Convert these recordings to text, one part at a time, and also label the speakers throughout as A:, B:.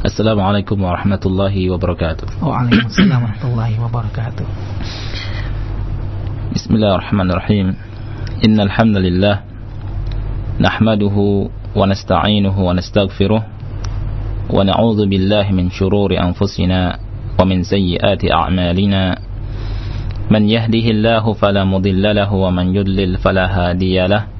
A: السلام عليكم ورحمة
B: الله وبركاته. وعليكم
A: السلام ورحمة الله وبركاته. بسم الله الرحمن الرحيم. إن الحمد لله نحمده ونستعينه ونستغفره ونعوذ بالله من شرور أنفسنا ومن سيئات أعمالنا. من يهده الله فلا مضل له ومن يضلل فلا هادي له.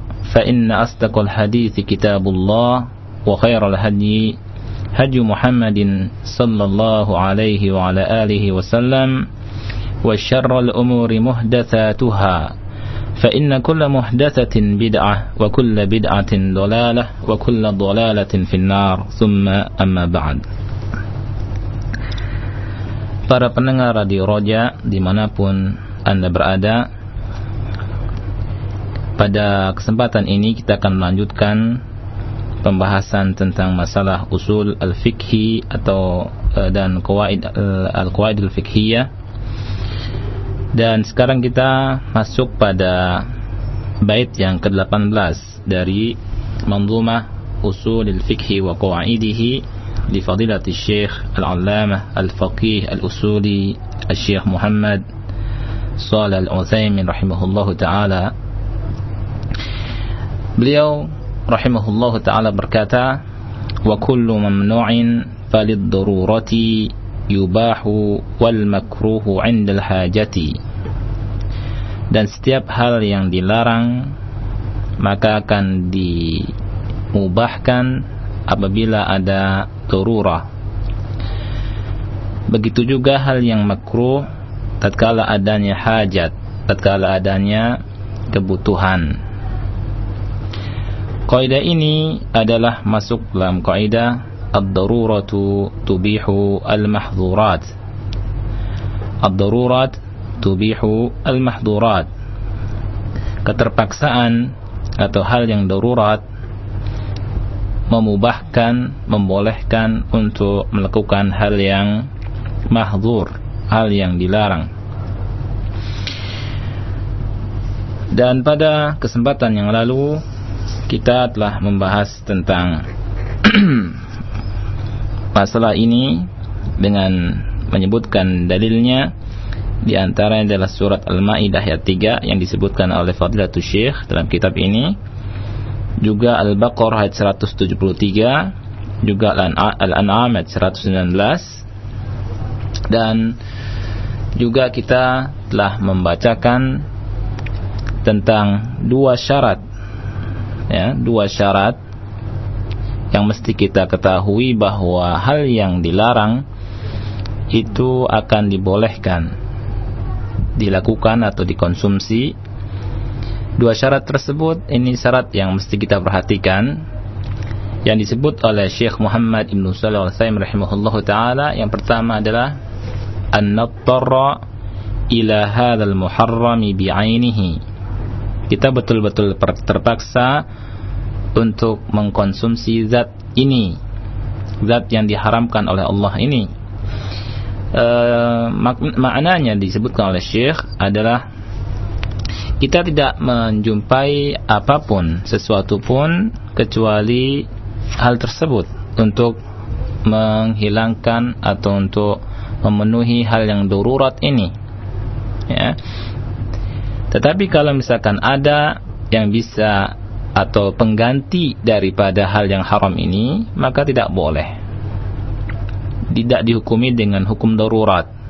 A: فإن أصدق الحديث كتاب الله وخير الهدي هدي محمد صلى الله عليه وعلى آله وسلم وشر الأمور محدثاتها فإن كل محدثة بدعة وكل بدعة ضلالة وكل ضلالة في النار. ثم أما بعد. Para pendengar Radio Roja dimanapun Anda berada Pada kesempatan ini kita akan melanjutkan Pembahasan tentang masalah usul al-fikhi atau dan qawaid al-qawaid al-fikhiyah dan sekarang kita masuk pada bait yang ke-18 dari Manzumah Usulil Fiqhi wa Qawaidihi Al-Allamah Al-Faqih Al-Usuli Al-Syekh Muhammad Salih Al-Uthaymin rahimahullahu taala. Beliau rahimahullahu taala berkata, "Wa kullu mamnu'in falid darurati yubahu wal makruhu 'indal hajati. Dan setiap hal yang dilarang maka akan dimubahkan apabila ada darurah begitu juga hal yang makruh tatkala adanya hajat tatkala adanya kebutuhan Kaidah ini adalah masuk dalam kaidah ad-daruratu tubihu al-mahdhurat. Ad-darurat tubihu al-mahdhurat. Keterpaksaan atau hal yang darurat memubahkan, membolehkan untuk melakukan hal yang mahdur, hal yang dilarang. Dan pada kesempatan yang lalu kita telah membahas tentang masalah ini dengan menyebutkan dalilnya. Di antara adalah surat Al-Maidah ayat 3 yang disebutkan oleh Fadilatul Syekh dalam kitab ini. Juga Al-Baqarah ayat 173 juga Al-An'am ayat 119 dan juga kita telah membacakan tentang dua syarat ya dua syarat yang mesti kita ketahui bahwa hal yang dilarang itu akan dibolehkan dilakukan atau dikonsumsi. Dua syarat tersebut ini syarat yang mesti kita perhatikan yang disebut oleh Syekh Muhammad Ibn Salih al-Saim rahimahullah ta'ala. Yang pertama adalah an-nattarra ila hadzal muharrami bi'ainihi kita betul-betul terpaksa untuk mengkonsumsi zat ini zat yang diharamkan oleh Allah ini. E, mak maknanya disebutkan oleh Syekh adalah kita tidak menjumpai apa pun sesuatu pun kecuali hal tersebut untuk menghilangkan atau untuk memenuhi hal yang darurat ini. Ya tetapi kalau misalkan ada yang bisa atau pengganti daripada hal yang haram ini maka tidak boleh tidak dihukumi dengan hukum darurat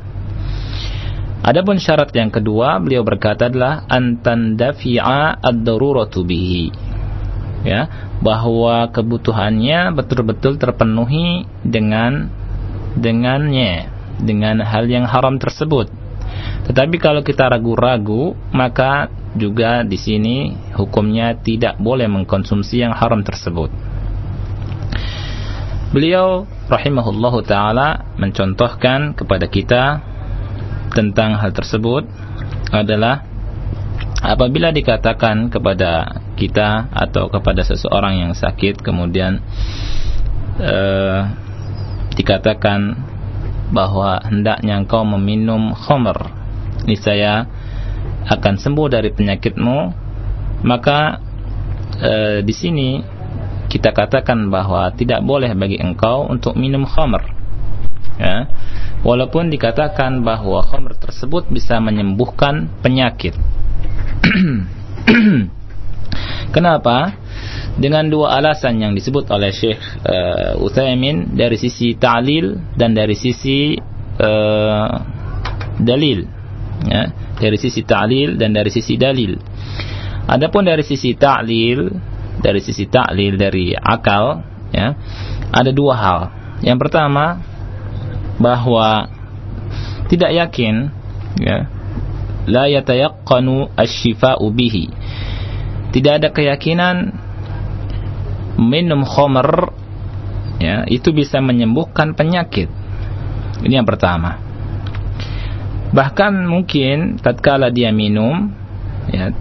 A: Adapun syarat yang kedua beliau berkata adalah antandafi'a ad-daruratu bihi. Ya, bahwa kebutuhannya betul-betul terpenuhi dengan dengannya, dengan hal yang haram tersebut. Tetapi kalau kita ragu-ragu, maka juga di sini hukumnya tidak boleh mengkonsumsi yang haram tersebut. Beliau rahimahullahu taala mencontohkan kepada kita tentang hal tersebut adalah apabila dikatakan kepada kita atau kepada seseorang yang sakit kemudian uh, dikatakan bahwa hendaknya engkau meminum khamr. Niscaya akan sembuh dari penyakitmu. Maka uh, di sini kita katakan bahwa tidak boleh bagi engkau untuk minum khamr. Ya. Walaupun dikatakan bahwa khamr tersebut bisa menyembuhkan penyakit. Kenapa dengan dua alasan yang disebut oleh Syekh uh, Utsaimin dari sisi ta'lil dan dari sisi uh, dalil. Ya dari sisi ta'lil dan dari sisi dalil. Adapun dari sisi ta'lil dari sisi taklil dari akal ya ada dua hal. Yang pertama bahwa tidak yakin ya la yatayaqqanu asy-syifa'u bihi. Tidak ada keyakinan minum khamr ya itu bisa menyembuhkan penyakit ini yang pertama bahkan mungkin tatkala dia minum ya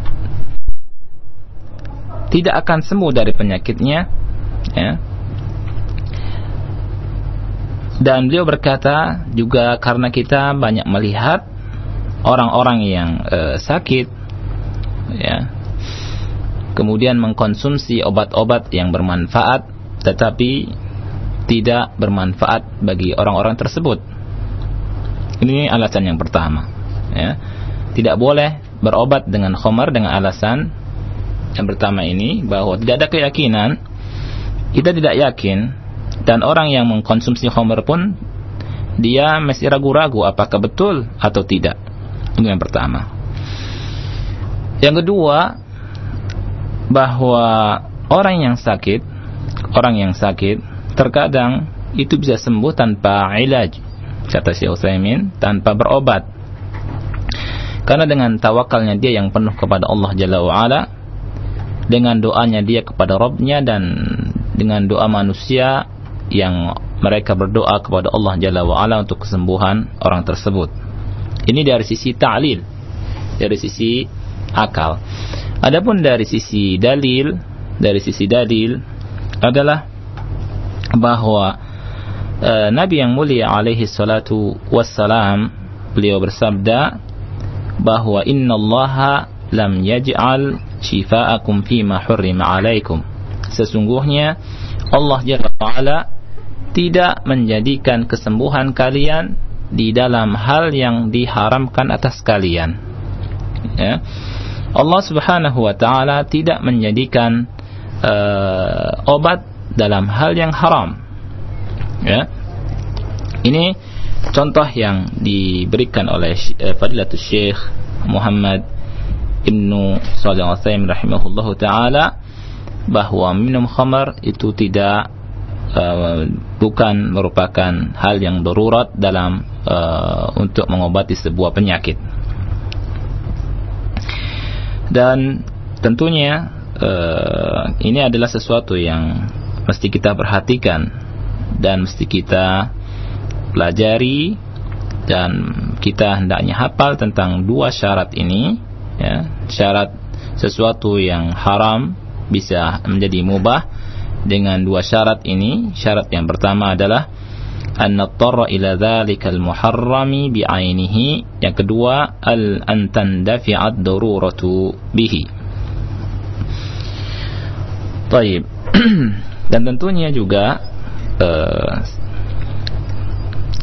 A: tidak akan sembuh dari penyakitnya ya. dan beliau berkata juga karena kita banyak melihat orang-orang yang uh, sakit ya kemudian mengkonsumsi obat-obat yang bermanfaat tetapi tidak bermanfaat bagi orang-orang tersebut. Ini alasan yang pertama ya. Tidak boleh berobat dengan khamar dengan alasan yang pertama ini bahwa tidak ada keyakinan. Kita tidak yakin dan orang yang mengkonsumsi khamr pun dia masih ragu-ragu apakah betul atau tidak. Itu yang pertama. Yang kedua bahwa orang yang sakit orang yang sakit terkadang itu bisa sembuh tanpa ilaj kata Syekh Utsaimin tanpa berobat karena dengan tawakalnya dia yang penuh kepada Allah Jalla wa ala dengan doanya dia kepada Robnya dan dengan doa manusia yang mereka berdoa kepada Allah Jalla wa'ala untuk kesembuhan orang tersebut. Ini dari sisi ta'lil, dari sisi akal. Adapun dari sisi dalil, dari sisi dalil adalah bahwa e, Nabi yang mulia alaihi salatu wassalam beliau bersabda bahwa inna allaha lam yaj'al shifa'akum fima hurrima alaikum. Sesungguhnya Allah Jalla wa'ala tidak menjadikan kesembuhan kalian di dalam hal yang diharamkan atas kalian. Ya. Allah Subhanahu wa taala tidak menjadikan uh, obat dalam hal yang haram. Ya. Ini contoh yang diberikan oleh uh, Fadilatul Syekh Muhammad Ibnu Shalih Al rahimahullahu taala bahwa minum khamar itu tidak uh, bukan merupakan hal yang darurat dalam uh, untuk mengobati sebuah penyakit. Dan tentunya uh, ini adalah sesuatu yang mesti kita perhatikan dan mesti kita pelajari dan kita hendaknya hafal tentang dua syarat ini ya, syarat sesuatu yang haram bisa menjadi mubah dengan dua syarat ini. Syarat yang pertama adalah an nattarra ila dzalikal muharrami bi'ainihi. Yang kedua al an tandafi'ad daruratu bihi. Taib. Dan tentunya juga uh,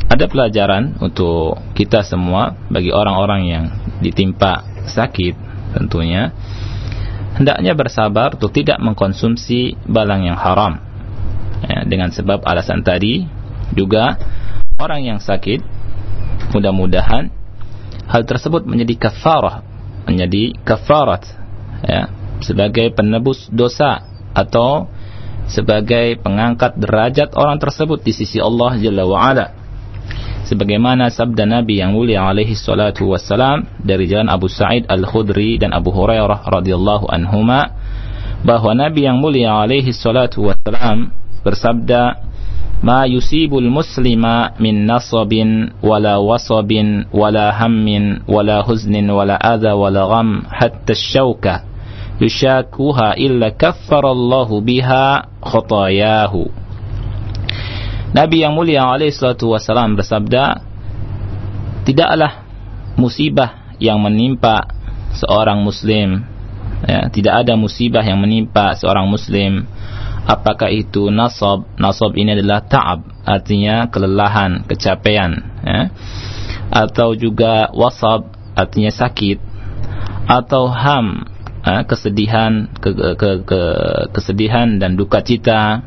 A: ada pelajaran untuk kita semua bagi orang-orang yang ditimpa sakit tentunya. Hendaknya bersabar untuk tidak mengkonsumsi balang yang haram. Ya, dengan sebab alasan tadi juga orang yang sakit mudah-mudahan hal tersebut menjadi kafarah, menjadi kafarat ya, sebagai penebus dosa atau sebagai pengangkat derajat orang tersebut di sisi Allah Jalla wa ala. Sebagaimana sabda Nabi yang mulia alaihi salatu wassalam dari jalan Abu Sa'id Al-Khudri dan Abu Hurairah radhiyallahu anhuma bahwa Nabi yang mulia alaihi salatu wassalam bersabda ma yusibul muslima min nasabin wala wasabin wala hammin wala huznin wala adha wala gham hatta syauka yushakuha illa kaffarallahu biha khotayahu Nabi yang mulia alaihi salatu wasalam bersabda tidaklah musibah yang menimpa seorang muslim. Ya, tidak ada musibah yang menimpa seorang muslim apakah itu nasab? Nasab ini adalah ta'ab artinya kelelahan kecapean ya. atau juga wasab artinya sakit. Atau ham ya, kesedihan ke, ke, ke, kesedihan dan duka cita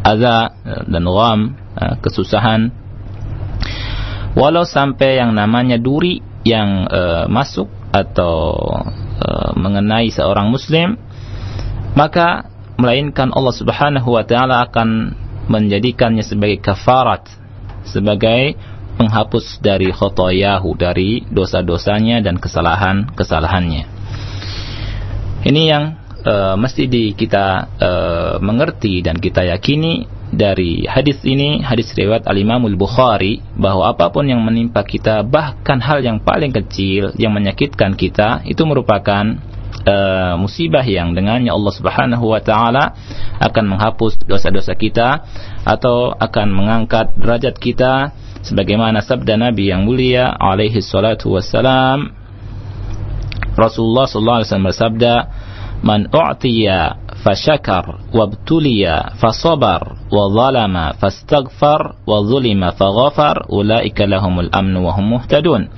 A: ada dan gham ya, kesusahan. Walau sampai yang namanya duri yang uh, masuk atau uh, mengenai seorang muslim maka melainkan Allah Subhanahu wa taala akan menjadikannya sebagai kafarat sebagai penghapus dari khotoyahu dari dosa-dosanya dan kesalahan-kesalahannya. Ini yang uh, mesti di kita uh, mengerti dan kita yakini dari hadis ini, hadis riwayat Al-Imamul Bukhari bahwa apa pun yang menimpa kita bahkan hal yang paling kecil yang menyakitkan kita itu merupakan uh, musibah yang dengannya Allah Subhanahu wa taala akan menghapus dosa-dosa kita atau akan mengangkat derajat kita sebagaimana sabda Nabi yang mulia alaihi salatu wassalam. Rasulullah sallallahu alaihi wasallam bersabda man u'tiya wa zalama fastaghfar wa zulima faghafar ulaika lahumul amnu wa hum muhtadun.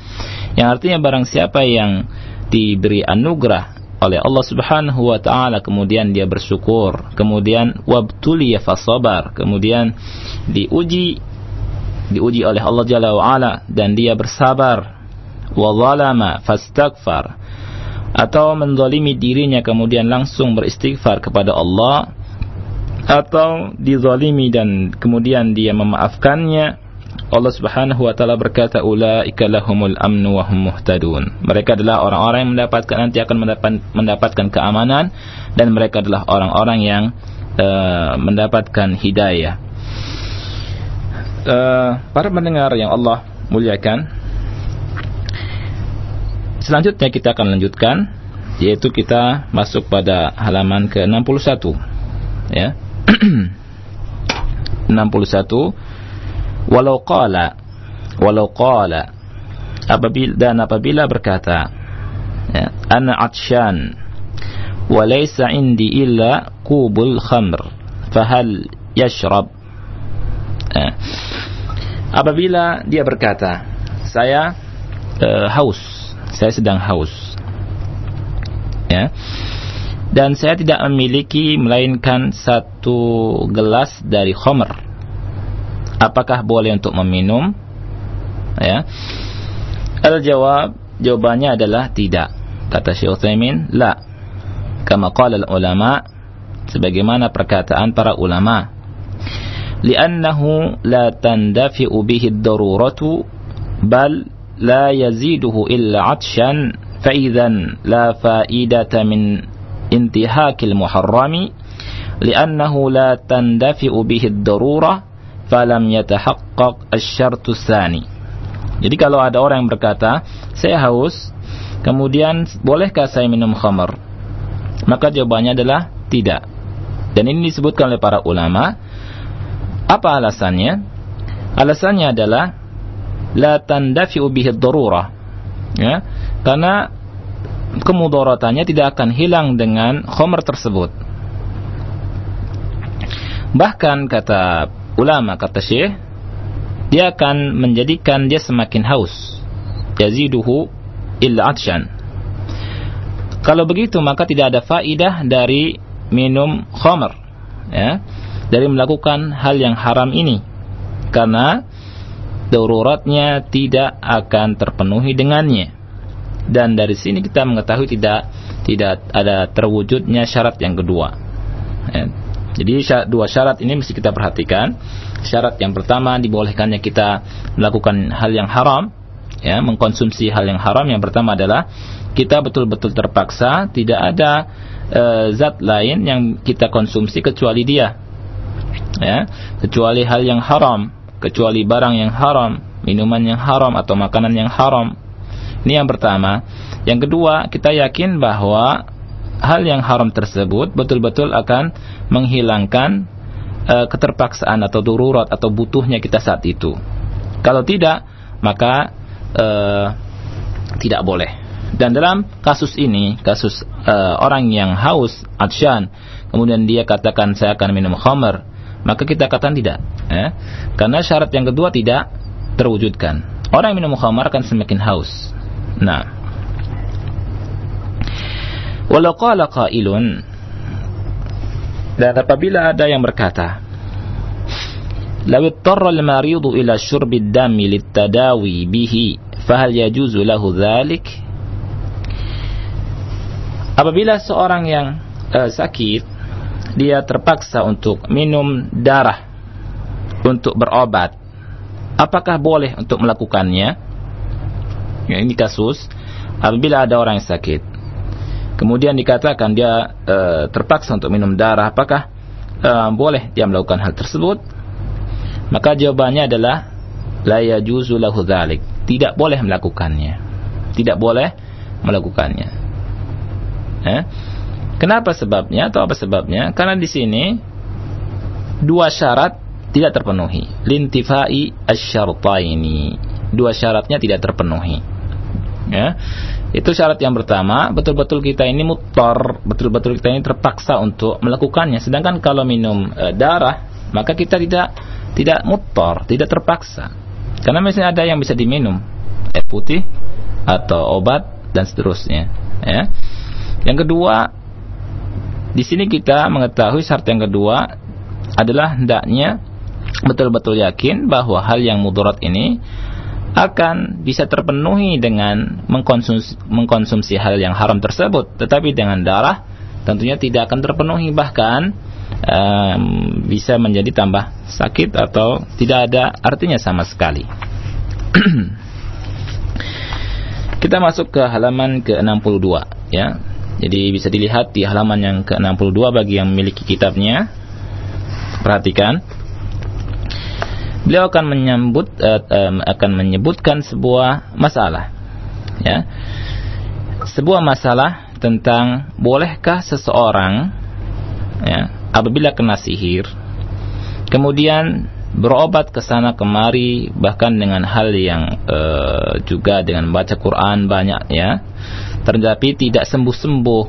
A: Yang artinya barang siapa yang diberi anugerah oleh Allah Subhanahu wa taala. Kemudian dia bersyukur. Kemudian wabtuliya fasabar. Kemudian diuji diuji oleh Allah Jalla wa ala dan dia bersabar. Wa fastaghfar. Atau menzalimi dirinya kemudian langsung beristighfar kepada Allah. Atau dizalimi dan kemudian dia memaafkannya Allah Subhanahu wa taala berkata ulaika lahumul amnu wa hum muhtadun. Mereka adalah orang-orang yang mendapatkan nanti akan mendapat, mendapatkan keamanan dan mereka adalah orang-orang yang uh, mendapatkan hidayah. Uh, para pendengar yang Allah muliakan. Selanjutnya kita akan lanjutkan yaitu kita masuk pada halaman ke-61 ya. 61 walau qala walau qala apabila dan apabila berkata ya, ana atsyan wa laysa indi illa kubul khamr fahal yashrab. Ya. apabila dia berkata saya uh, haus saya sedang haus. Ya. Dan saya tidak memiliki melainkan satu gelas dari khamr apakah boleh untuk meminum? Ya. Al-jawab jawabannya adalah tidak. Kata Syekh Utsaimin, la. Kama qala ulama sebagaimana perkataan para ulama. Li'annahu la tandafi'u bihi ad-daruratu bal la yaziduhu illa 'atshan فإذا لا فائدة من انتهاك المحرم لأنه لا تندفع به الضرورة falam yatahaqqaq asy-syartu tsani. Jadi kalau ada orang yang berkata, "Saya haus, kemudian bolehkah saya minum khamar?" Maka jawabannya adalah tidak. Dan ini disebutkan oleh para ulama. Apa alasannya? Alasannya adalah la tandafi'u bihi darurah. Ya, karena kemudaratannya tidak akan hilang dengan khamar tersebut. Bahkan kata ulama kata Syekh dia akan menjadikan dia semakin haus yaziduhu illa atshan kalau begitu maka tidak ada faidah dari minum khamr ya dari melakukan hal yang haram ini karena daruratnya tidak akan terpenuhi dengannya. Dan dari sini kita mengetahui tidak tidak ada terwujudnya syarat yang kedua. Ya. Jadi dua syarat ini mesti kita perhatikan. Syarat yang pertama dibolehkannya kita melakukan hal yang haram, ya, mengkonsumsi hal yang haram. Yang pertama adalah kita betul-betul terpaksa, tidak ada e, zat lain yang kita konsumsi kecuali dia. Ya, kecuali hal yang haram, kecuali barang yang haram, minuman yang haram atau makanan yang haram. Ini yang pertama. Yang kedua, kita yakin bahwa hal yang haram tersebut betul-betul akan menghilangkan uh, keterpaksaan atau dururat atau butuhnya kita saat itu. Kalau tidak, maka uh, tidak boleh. Dan dalam kasus ini, kasus uh, orang yang haus, atsyan, kemudian dia katakan saya akan minum khamar, maka kita katakan tidak. Ya? Karena syarat yang kedua tidak terwujudkan. Orang yang minum khamar akan semakin haus. Nah. Walau qala qailun. Dan apabila ada yang berkata Law ittarra al-maridu ila syurbi ad-dami lit-tadawi bihi fahal yajuzu lahu dhalik? Apabila seorang yang uh, sakit dia terpaksa untuk minum darah untuk berobat apakah boleh untuk melakukannya? Ya, ini kasus. Apabila ada orang yang sakit kemudian dikatakan dia e, terpaksa untuk minum darah. Apakah e, boleh dia melakukan hal tersebut? Maka jawabannya adalah la yajuzu lahu tidak boleh melakukannya. Tidak boleh melakukannya. Eh? kenapa sebabnya atau apa sebabnya? Karena di sini dua syarat tidak terpenuhi. Lintifai asyartaini dua syaratnya tidak terpenuhi. Ya itu syarat yang pertama betul-betul kita ini mutor betul-betul kita ini terpaksa untuk melakukannya. Sedangkan kalau minum e, darah maka kita tidak tidak mutor tidak terpaksa. Karena misalnya ada yang bisa diminum air putih atau obat dan seterusnya ya. Yang kedua di sini kita mengetahui syarat yang kedua adalah hendaknya betul-betul yakin bahwa hal yang mudarat ini akan bisa terpenuhi dengan mengkonsumsi, mengkonsumsi hal yang haram tersebut. Tetapi dengan darah tentunya tidak akan terpenuhi. Bahkan um, bisa menjadi tambah sakit atau tidak ada artinya sama sekali. Kita masuk ke halaman ke-62 ya. Jadi bisa dilihat di halaman yang ke-62 bagi yang memiliki kitabnya. Perhatikan beliau akan menyebut uh, akan menyebutkan sebuah masalah ya. Sebuah masalah tentang bolehkah seseorang ya apabila kena sihir kemudian berobat ke sana kemari bahkan dengan hal yang uh, juga dengan baca Quran banyak ya. Tetapi tidak sembuh-sembuh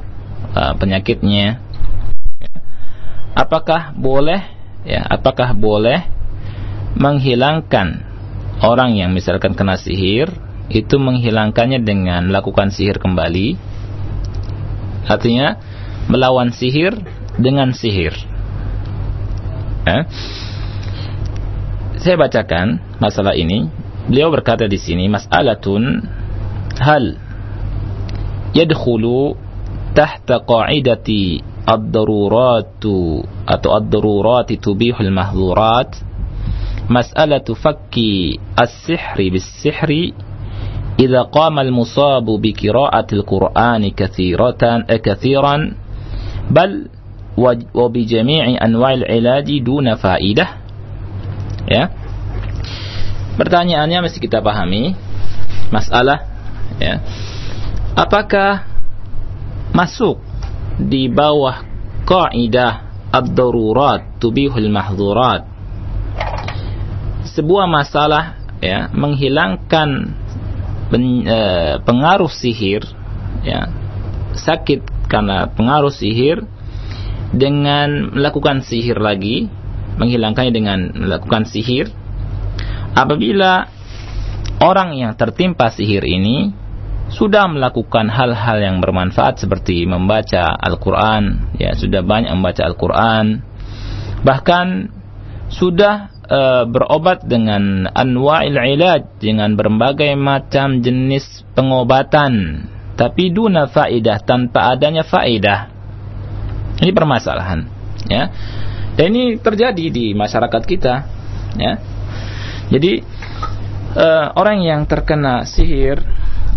A: uh, penyakitnya apakah boleh ya apakah boleh menghilangkan orang yang misalkan kena sihir itu menghilangkannya dengan melakukan sihir kembali. Artinya melawan sihir dengan sihir. Eh? saya bacakan masalah ini. Beliau berkata di sini mas'alatun hal yadkhulu tahta qa'idati ad-daruratu atau ad-darurati tubihul mas'alatu fakki as-sihri bis-sihri. Idza qama al-musabu bi qira'atil Qur'ani katsiratan eh, katsiran bal wa jami'i faidah. Ya. Pertanyaannya mesti kita pahami. Masalah ya. Apakah masuk di bawah kaidah ad-darurat tubihul mahdzurat sebuah masalah ya menghilangkan pen, e, pengaruh sihir ya sakit karena pengaruh sihir dengan melakukan sihir lagi menghilangkannya dengan melakukan sihir. Apabila orang yang tertimpa sihir ini sudah melakukan hal-hal yang bermanfaat seperti membaca Al-Quran ya sudah banyak membaca Al-Quran bahkan sudah uh, berobat dengan anwa'il ilaj dengan berbagai macam jenis pengobatan. Tapi duna faidah tanpa adanya faidah. Ini permasalahan ya. Dan ini terjadi di masyarakat kita ya. Jadi uh, orang yang terkena sihir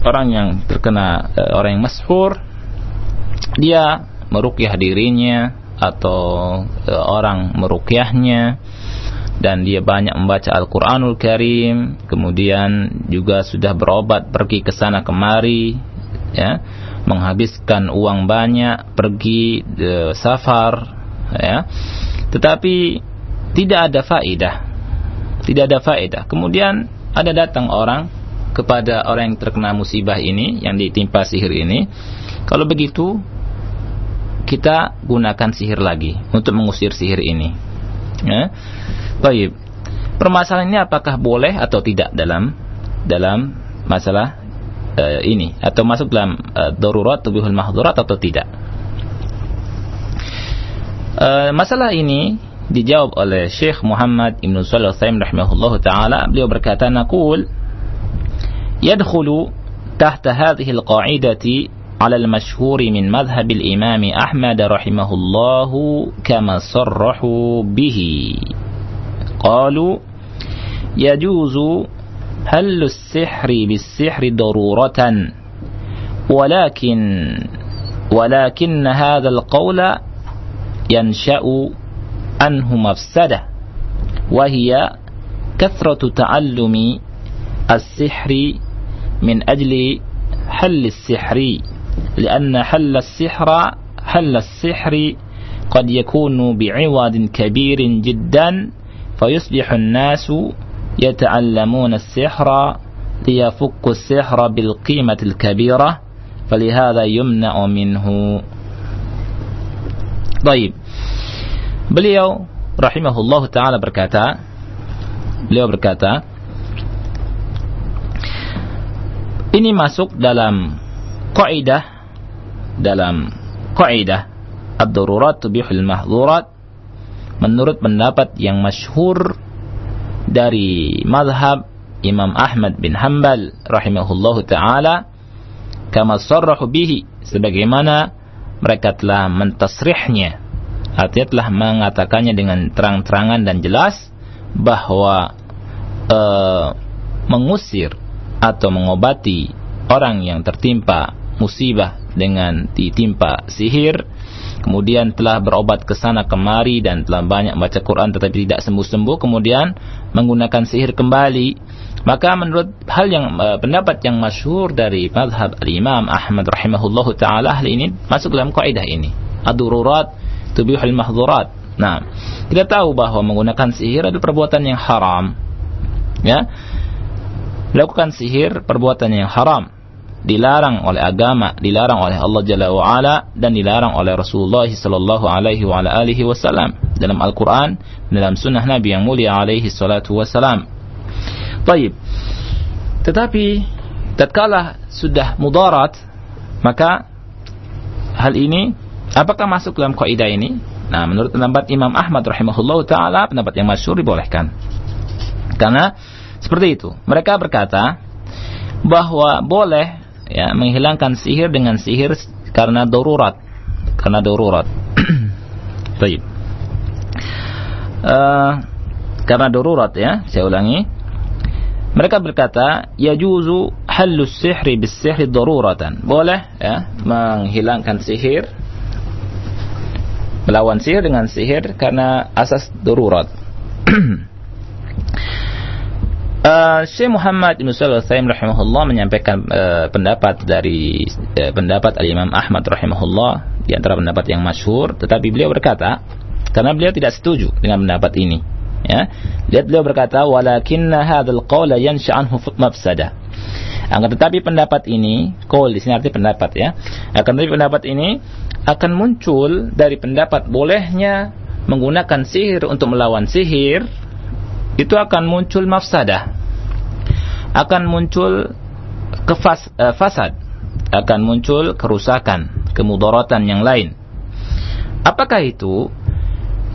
A: orang yang terkena uh, orang yang mashur dia merukyah dirinya atau uh, orang merukyahnya dan dia banyak membaca Al-Qur'anul Karim, kemudian juga sudah berobat pergi ke sana kemari ya, menghabiskan uang banyak pergi de, safar ya. Tetapi tidak ada faedah. Tidak ada faedah. Kemudian ada datang orang kepada orang yang terkena musibah ini yang ditimpa sihir ini. Kalau begitu kita gunakan sihir lagi untuk mengusir sihir ini. Ya. Baik. Permasalahan ini apakah boleh atau tidak dalam dalam masalah uh, ini atau masuk dalam uh, darurat tubihul mahdurat atau tidak? Uh, masalah ini dijawab oleh Syekh Muhammad Ibn Shalih Al-Utsaimin rahimahullah taala beliau berkata naqul yadkhulu tahta hadhihi al-qa'idati على المشهور من مذهب الإمام أحمد رحمه الله كما صرحوا به قالوا يجوز هل السحر بالسحر ضرورة ولكن ولكن هذا القول ينشأ عنه مفسدة وهي كثرة تعلم السحر من أجل حل السحر لأن حل السحر حل السحر قد يكون بعوض كبير جدا فيصبح الناس يتعلمون السحر ليفك السحر بالقيمة الكبيرة فلهذا يمنع منه طيب beliau rahimahullah taala berkata beliau berkata ini masuk dalam kaidah dalam kaidah ad-darurat tubihul mahdhurat menurut pendapat yang masyhur dari madhab Imam Ahmad bin Hanbal rahimahullahu taala kama sarrahu bihi sebagaimana mereka telah mentasrihnya. Artinya telah mengatakannya dengan terang-terangan dan jelas bahwa uh, mengusir atau mengobati orang yang tertimpa musibah dengan ditimpa sihir kemudian telah berobat ke sana kemari dan telah banyak baca Quran tetapi tidak sembuh-sembuh. Kemudian menggunakan sihir kembali. Maka menurut hal yang uh, pendapat yang masyhur dari madhab al-Imam Ahmad rahimahullahu taala hal ini masuk dalam kaidah ini. Ad-dururat tubihul mahdhurat nah kita tahu bahwa menggunakan sihir adalah perbuatan yang haram. Ya. Melakukan sihir perbuatan yang haram dilarang oleh agama, dilarang oleh Allah Jalla wa ala dan dilarang oleh Rasulullah sallallahu alaihi wa alihi wasallam dalam Al-Qur'an, dalam sunnah Nabi yang mulia alaihi salatu wasalam. Baik. Tetapi tatkala sudah mudarat maka hal ini apakah masuk dalam kaidah ini? Nah, menurut pendapat Imam Ahmad rahimahullah taala pendapat yang masyhur dibolehkan. Karena seperti itu. Mereka berkata bahwa boleh ya menghilangkan sihir dengan sihir karena darurat. Karena darurat. Baik. Uh, karena darurat ya saya ulangi. Mereka berkata ya juzu halus sihri bis sihri daruratan. Boleh ya menghilangkan sihir melawan sihir dengan sihir karena asas darurat Uh, Syekh Muhammad bin Shalih Al rahimahullah menyampaikan uh, pendapat dari uh, pendapat Al Imam Ahmad rahimahullah di antara pendapat yang masyhur. Tetapi beliau berkata karena beliau tidak setuju dengan pendapat ini ya. Lihat beliau berkata walakinna hadzal qaul yansha anhu mafsada akan tetapi pendapat ini qaul di sini arti pendapat ya. Akan tetapi pendapat ini akan muncul dari pendapat bolehnya menggunakan sihir untuk melawan sihir itu akan muncul mafsadah. Akan muncul kefas eh, fasad. Akan muncul kerusakan kemudaratan yang lain. Apakah itu?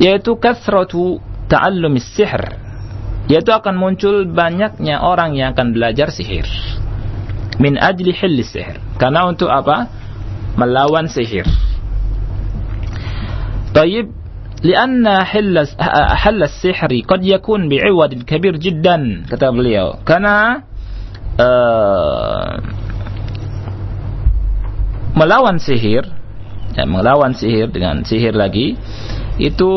A: Yaitu kathratu ta'allum sihir, yaitu akan muncul banyaknya orang yang akan belajar sihir. Min ajli sihir karena untuk apa? Melawan sihir. Taib لأن حل حل السحر قد يكون بعوض كبير جدا kata beliau karena uh, melawan sihir ya, melawan sihir dengan sihir lagi itu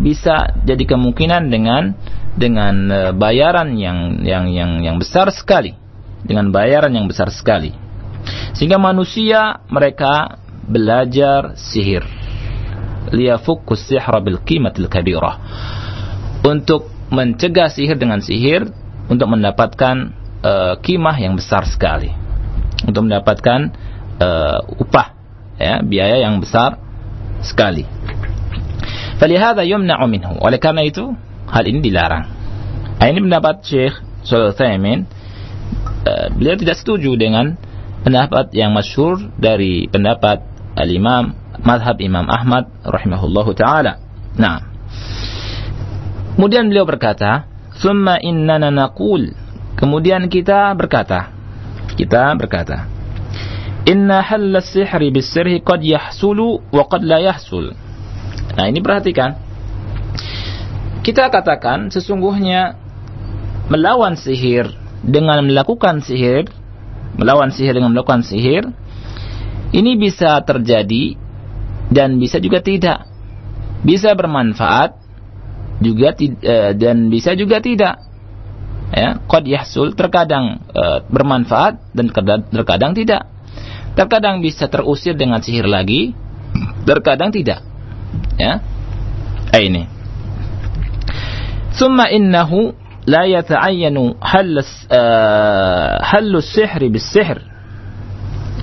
A: bisa jadi kemungkinan dengan dengan uh, bayaran yang yang yang yang besar sekali dengan bayaran yang besar sekali sehingga manusia mereka belajar sihir liyafukku sihra bil qimatil kabirah. Untuk mencegah sihir dengan sihir untuk mendapatkan uh, kimah yang besar sekali. Untuk mendapatkan uh, upah ya biaya yang besar sekali. Falihada yumna'u minhu. Oleh karena itu hal ini dilarang. Ini pendapat Syekh Thaymin uh, beliau tidak setuju dengan pendapat yang masyhur dari pendapat al-Imam madhab Imam Ahmad rahimahullahu taala. Nah. Kemudian beliau berkata, "Tsumma innana naqul." Kemudian kita berkata, kita berkata, "Inna halla sihri bis-sirhi qad yahsulu wa qad la yahsul." Nah, ini perhatikan. Kita katakan sesungguhnya melawan sihir dengan melakukan sihir, melawan sihir dengan melakukan sihir, ini bisa terjadi dan bisa juga tidak. Bisa bermanfaat juga uh, dan bisa juga tidak. Ya, qad yahsul terkadang uh, bermanfaat dan terkadang tidak. Terkadang bisa terusir dengan sihir lagi, terkadang tidak. Ya. Eh, ini. Summa innahu la yata'ayyanu hal halus sihri bis sihr.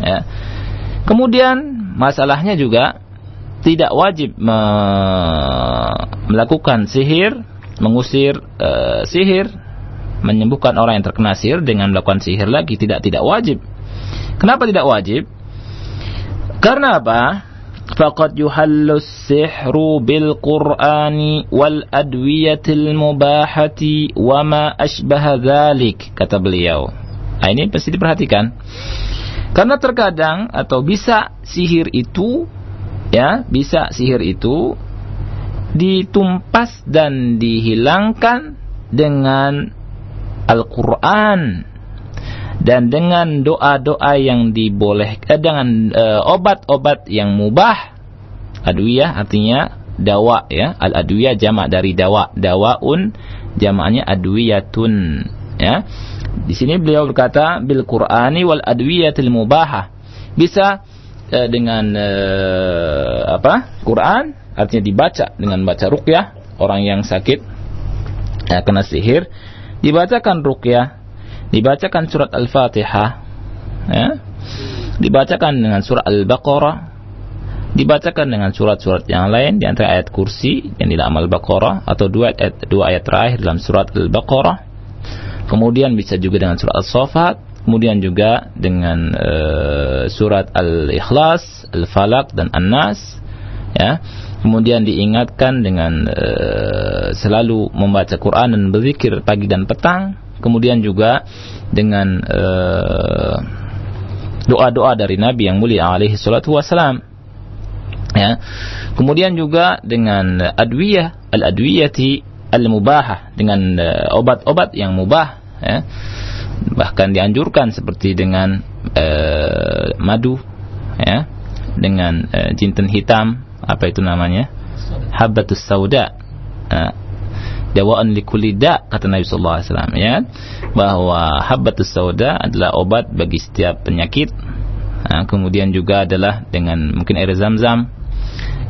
A: Ya. Kemudian masalahnya juga tidak wajib me melakukan sihir, mengusir uh, sihir, menyembuhkan orang yang terkena sihir dengan melakukan sihir lagi tidak tidak wajib. Kenapa tidak wajib? Karena apa? Faqad yuhallus sihru bil Qur'ani wal adwiyatil mubahati wa ma ashbaha dzalik kata beliau. Nah, ini pasti diperhatikan. Karena terkadang atau bisa sihir itu ya bisa sihir itu ditumpas dan dihilangkan dengan Al-Quran dan dengan doa-doa yang dibolehkan dengan uh, obat-obat yang mubah. Adwiyah artinya dawa ya al adwiyah jamak dari dawa dawaun jamaknya adwiyatun ya. Di sini beliau berkata bil qur'ani wal adwiyatil mubahah. Bisa eh, dengan eh, apa? Quran artinya dibaca dengan baca ruqyah orang yang sakit ya, kena sihir dibacakan ruqyah dibacakan surat Al-Fatihah ya dibacakan dengan surat Al-Baqarah dibacakan dengan surat-surat yang lain di antara ayat kursi yang di dalam Al-Baqarah atau dua ayat, dua ayat terakhir dalam surat Al-Baqarah kemudian bisa juga dengan surat Al-Safat kemudian juga dengan uh, surat Al-Ikhlas, Al-Falaq dan An-Nas ya. Kemudian diingatkan dengan uh, selalu membaca Quran dan berzikir pagi dan petang, kemudian juga dengan uh, doa-doa dari Nabi yang mulia alaihi salatu wasalam. Ya. Kemudian juga dengan adwiyah, al-adwiyati al-mubahah dengan obat-obat yang mubah ya bahkan dianjurkan seperti dengan uh, madu ya dengan uh, jinten hitam apa itu namanya habatus sauda uh, dawaan likulida kata Nabi sallallahu alaihi wasallam ya bahwa habatus sauda adalah obat bagi setiap penyakit uh, kemudian juga adalah dengan mungkin air zam-zam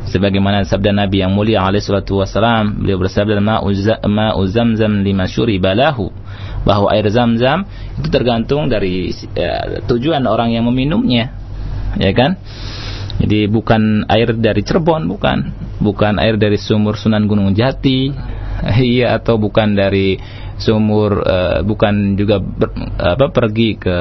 A: sebagaimana sabda Nabi yang mulia alaihi salatu wasalam beliau bersabda ma'u zamzam lima syuriba lahu bahwa air zam-zam itu tergantung dari ya, tujuan orang yang meminumnya. Ya kan? Jadi bukan air dari Cirebon bukan. Bukan air dari sumur Sunan Gunung Jati. Iya atau bukan dari sumur uh, bukan juga ber, apa pergi ke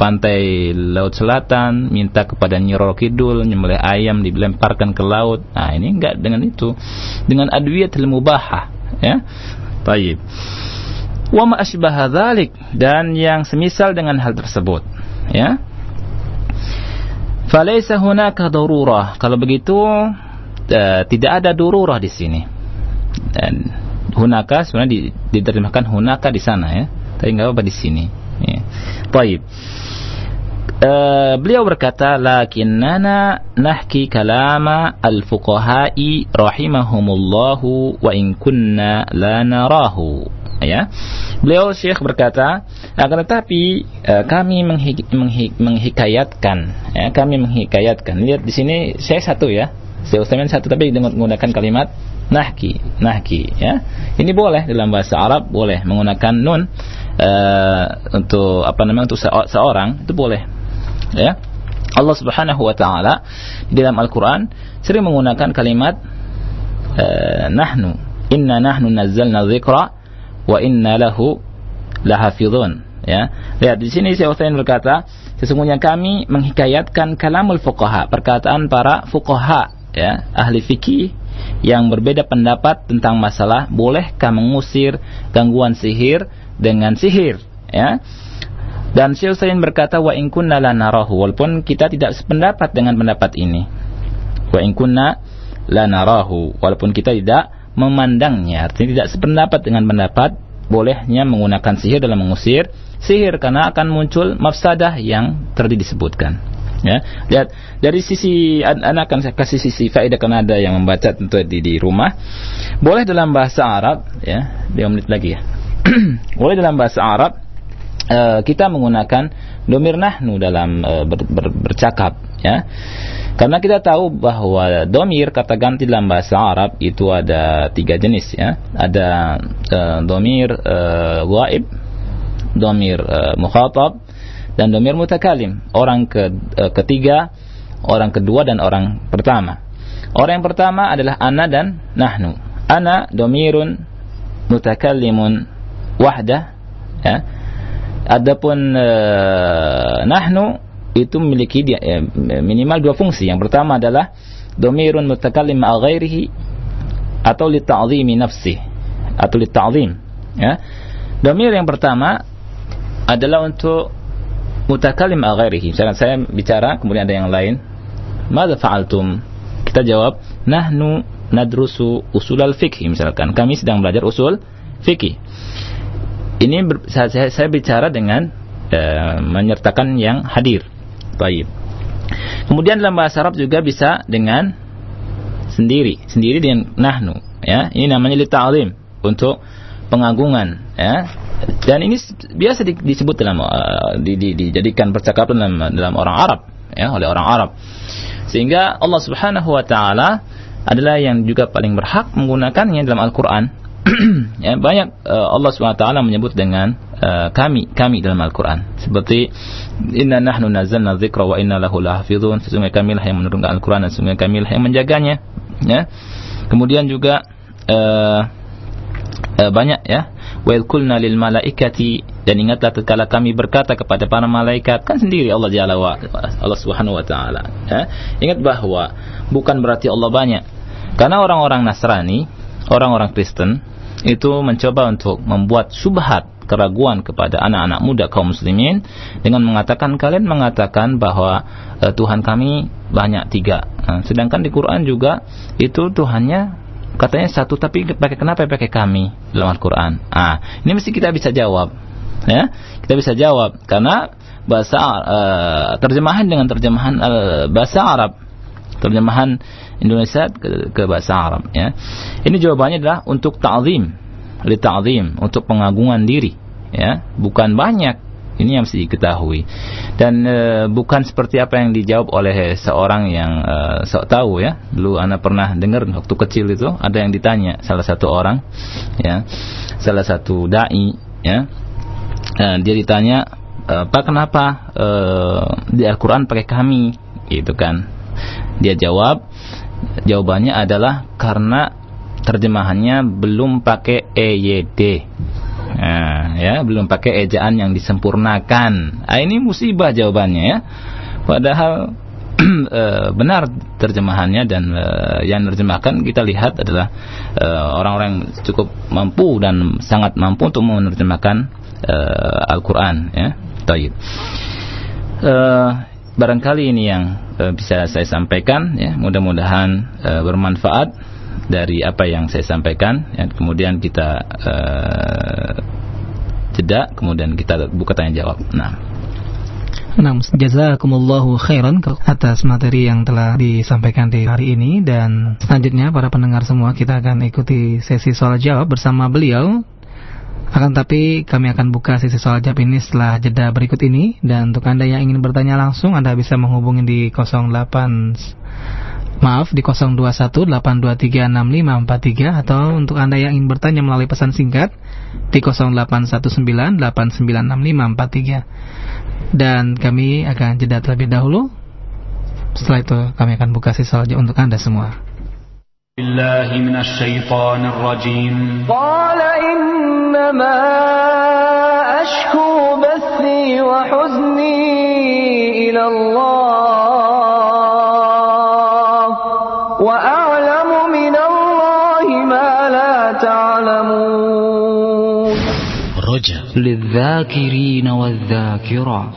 A: pantai laut selatan minta kepada Nyiroro Kidul nyembelih ayam dilemparkan ke laut. Nah ini enggak dengan itu. Dengan adwiyatul mubahah ya. Taib wa ma asbaha dzalik dan yang semisal dengan hal tersebut ya Falaisa hunaka darurah. Kalau begitu uh, tidak ada darurah di sini. Dan hunaka sebenarnya diterjemahkan hunaka di sana ya. Tapi enggak apa di sini. Ya. Baik. Uh, beliau berkata lakinnana nahki kalama al-fuqaha'i rahimahumullahu wa in kunna la narahu ya. Beliau syekh berkata akan tetapi uh, kami menghi menghi menghikayatkan ya kami menghikayatkan. Lihat di sini saya satu ya. Saya Utsaimin satu tapi dengan menggunakan kalimat nahki nahki ya. Ini boleh dalam bahasa Arab boleh menggunakan nun uh, untuk apa namanya untuk seorang itu boleh ya. Allah Subhanahu wa taala di dalam Al-Qur'an sering menggunakan kalimat uh, nahnu inna nahnu nazzalna dzikra wa inna lahu lahafidhun ya. Lihat di sini Syekh Utsaimin berkata sesungguhnya kami menghikayatkan kalamul fuqaha perkataan para fuqaha ya ahli fikih yang berbeda pendapat tentang masalah bolehkah mengusir gangguan sihir dengan sihir ya. Dan Syekh Utsaimin berkata wa in kunna la narahu walaupun kita tidak sependapat dengan pendapat ini. Wa in kunna la narahu walaupun kita tidak memandangnya. Artinya tidak sependapat dengan pendapat bolehnya menggunakan sihir dalam mengusir. Sihir karena akan muncul mafsadah yang tadi disebutkan. Ya lihat dari sisi anak akan saya kasih sisi faedah karena ada yang membaca tentu di, di rumah. Boleh dalam bahasa Arab ya dua menit lagi ya. Boleh dalam bahasa Arab uh, kita menggunakan domir nahnu dalam uh, ber, ber, bercakap ya karena kita tahu bahwa domir kata ganti dalam bahasa Arab itu ada tiga jenis ya. Ada uh, domir uh, domir uh, mukhatab, dan domir mutakalim. Orang ke, uh, ketiga, orang kedua dan orang pertama. Orang yang pertama adalah ana dan nahnu. Ana domirun mutakallimun wahdah ya. Adapun uh, nahnu itu memiliki dia, eh, minimal dua fungsi. Yang pertama adalah domirun mutakallim ma'a atau li ta'zimi nafsi atau li ta'zim ya. Domir yang pertama adalah untuk mutakallim ma'a ghairihi. Misalkan saya bicara kemudian ada yang lain, "Madza fa'altum?" Kita jawab, "Nahnu nadrusu usul al-fiqh." Misalkan kami sedang belajar usul fikih. Ini ber, saya, saya bicara dengan uh, menyertakan yang hadir. Baik. Kemudian dalam bahasa Arab juga bisa dengan sendiri, sendiri dengan nahnu, ya. Ini namanya li untuk pengagungan, ya. Dan ini biasa di, disebut dalam uh, di, di, dijadikan percakapan dalam dalam orang Arab, ya, oleh orang Arab. Sehingga Allah Subhanahu wa taala adalah yang juga paling berhak menggunakannya dalam Al-Qur'an. ya, banyak uh, Allah taala menyebut dengan uh, kami kami dalam Al-Qur'an. Seperti Inna nahnu nazzalna dzikra wa inna lahu lahafizun. Sesungguhnya kamilah yang menurunkan Al-Qur'an dan sesungguhnya kamilah yang menjaganya. Ya. Kemudian juga uh, uh, banyak ya. Wa kulna lil malaikati dan ingatlah tatkala kami berkata kepada para malaikat kan sendiri Allah Jalla wa Allah Subhanahu wa taala ya. Ingat bahwa bukan berarti Allah banyak. Karena orang-orang Nasrani, orang-orang Kristen itu mencoba untuk membuat subhat keraguan kepada anak-anak muda kaum muslimin dengan mengatakan kalian mengatakan bahwa e, Tuhan kami banyak tiga. Nah, sedangkan di Quran juga itu Tuhannya katanya satu tapi pakai kenapa pakai kami dalam Al-Quran? Ah ini mesti kita bisa jawab ya. Kita bisa jawab karena bahasa uh, terjemahan dengan terjemahan uh, bahasa Arab terjemahan Indonesia ke, ke bahasa Arab ya. Ini jawabannya adalah untuk ta'zim li ta'zim untuk pengagungan diri ya. Bukan banyak ini yang mesti diketahui. Dan e, bukan seperti apa yang dijawab oleh seorang yang e, sok tahu ya. Dulu anak pernah dengar waktu kecil itu ada yang ditanya salah satu orang ya salah satu dai ya. E, dia ditanya e, pak kenapa e, di Al-Quran pakai kami? Gitu kan. Dia jawab jawabannya adalah karena terjemahannya belum pakai EYD Nah, ya, belum pakai ejaan yang disempurnakan. Nah, ini musibah jawabannya ya. Padahal uh, benar terjemahannya dan uh, yang menerjemahkan kita lihat adalah orang-orang uh, yang cukup mampu dan sangat mampu untuk menerjemahkan Al-Qur'an ya. Uh, barangkali ini yang uh, bisa saya sampaikan ya. Mudah-mudahan uh, bermanfaat dari apa yang saya sampaikan. Ya kemudian kita uh, jeda kemudian kita buka tanya jawab. Nah.
B: Nah, jazakumullahu khairan atas materi yang telah disampaikan di hari ini. Dan selanjutnya para pendengar semua kita akan ikuti sesi soal jawab bersama beliau. Akan tapi kami akan buka sesi soal jawab ini setelah jeda berikut ini dan untuk Anda yang ingin bertanya langsung Anda bisa menghubungi di 08 Maaf di 0218236543 atau untuk Anda yang ingin bertanya melalui pesan singkat di 0819896543 dan kami akan jeda terlebih dahulu. Setelah itu kami akan buka sisa untuk Anda semua.
C: بالله من الشيطان الرجيم.
D: قال إنما أشكو بثي وحزني إلى الله وأعلم من الله ما لا تعلمون.
E: رجاء
F: للذاكرين والذاكرات.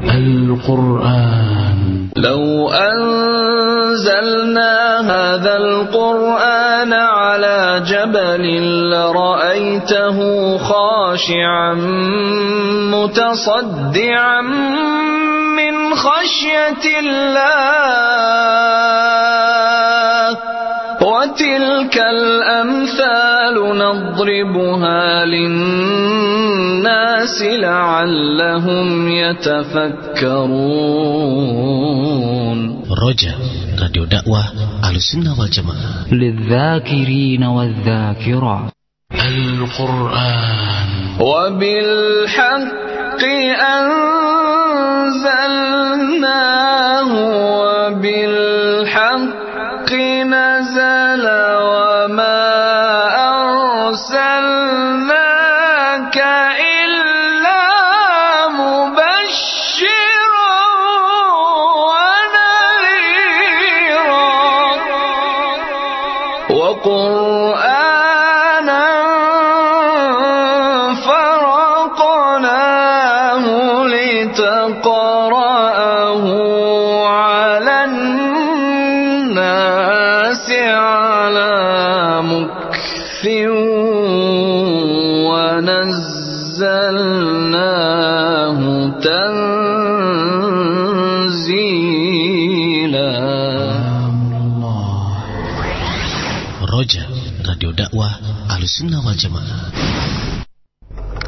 E: القرآن.
D: لو أنزلنا هذا القرآن على جبل لرأيته خاشعا متصدعا من خشية الله. وتلك الأمثال نضربها للناس لعلهم يتفكرون.
E: رجاء راديو دعوة على السنة والجماعة
F: للذاكرين والذاكرات.
E: القرآن.
D: وبالحق أنزلناه وبالحق
E: Sunnah wal Jamaah.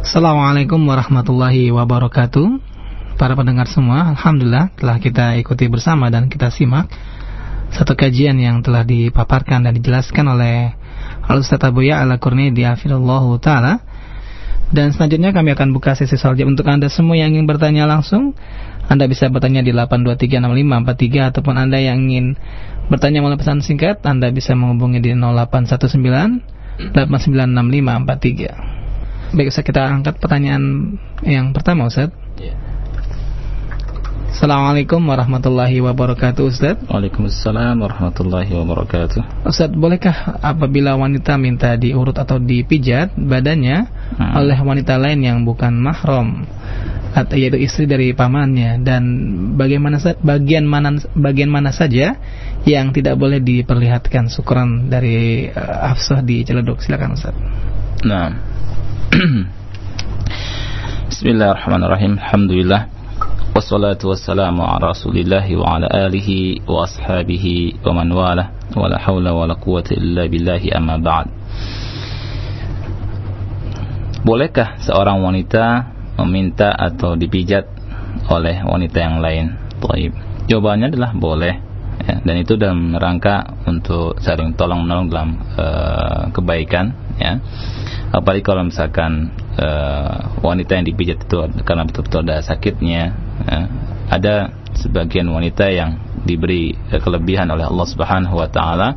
B: Assalamualaikum warahmatullahi wabarakatuh. Para pendengar semua, Alhamdulillah telah kita ikuti bersama dan kita simak satu kajian yang telah dipaparkan dan dijelaskan oleh Al-Ustaz Abuya Al-Qurnaidi Afidullahu Ta'ala. Dan selanjutnya kami akan buka sesi salja untuk Anda semua yang ingin bertanya langsung. Anda bisa bertanya di 8236543 ataupun Anda yang ingin bertanya melalui pesan singkat, Anda bisa menghubungi di 0819 896543. Baik Ustaz, kita angkat pertanyaan yang pertama Ustaz. Assalamualaikum warahmatullahi wabarakatuh Ustaz.
A: Waalaikumsalam warahmatullahi wabarakatuh.
B: Ustaz, bolehkah apabila wanita minta diurut atau dipijat badannya
A: Hmm.
B: oleh wanita lain yang bukan mahram atau yaitu istri dari pamannya dan bagaimana bagian mana bagian mana saja yang tidak boleh diperlihatkan syukuran dari uh, Hafsah di Ciledug silakan Ustaz.
A: Nah. Bismillahirrahmanirrahim. Alhamdulillah. Wassalatu wassalamu ala Rasulillah wa ala alihi wa ashabihi wa man wala wa la hawla wa la quwwata illa billahi amma ba'd. Bolehkah seorang wanita meminta atau dipijat oleh wanita yang lain? Taib. Jawabannya adalah boleh. Ya, dan itu dalam rangka untuk saling tolong menolong dalam eh, kebaikan ya apalagi kalau misalkan uh, wanita yang dipijat itu karena betul-betul ada sakitnya ya. ada sebagian wanita yang diberi uh, kelebihan oleh Allah Subhanahu wa taala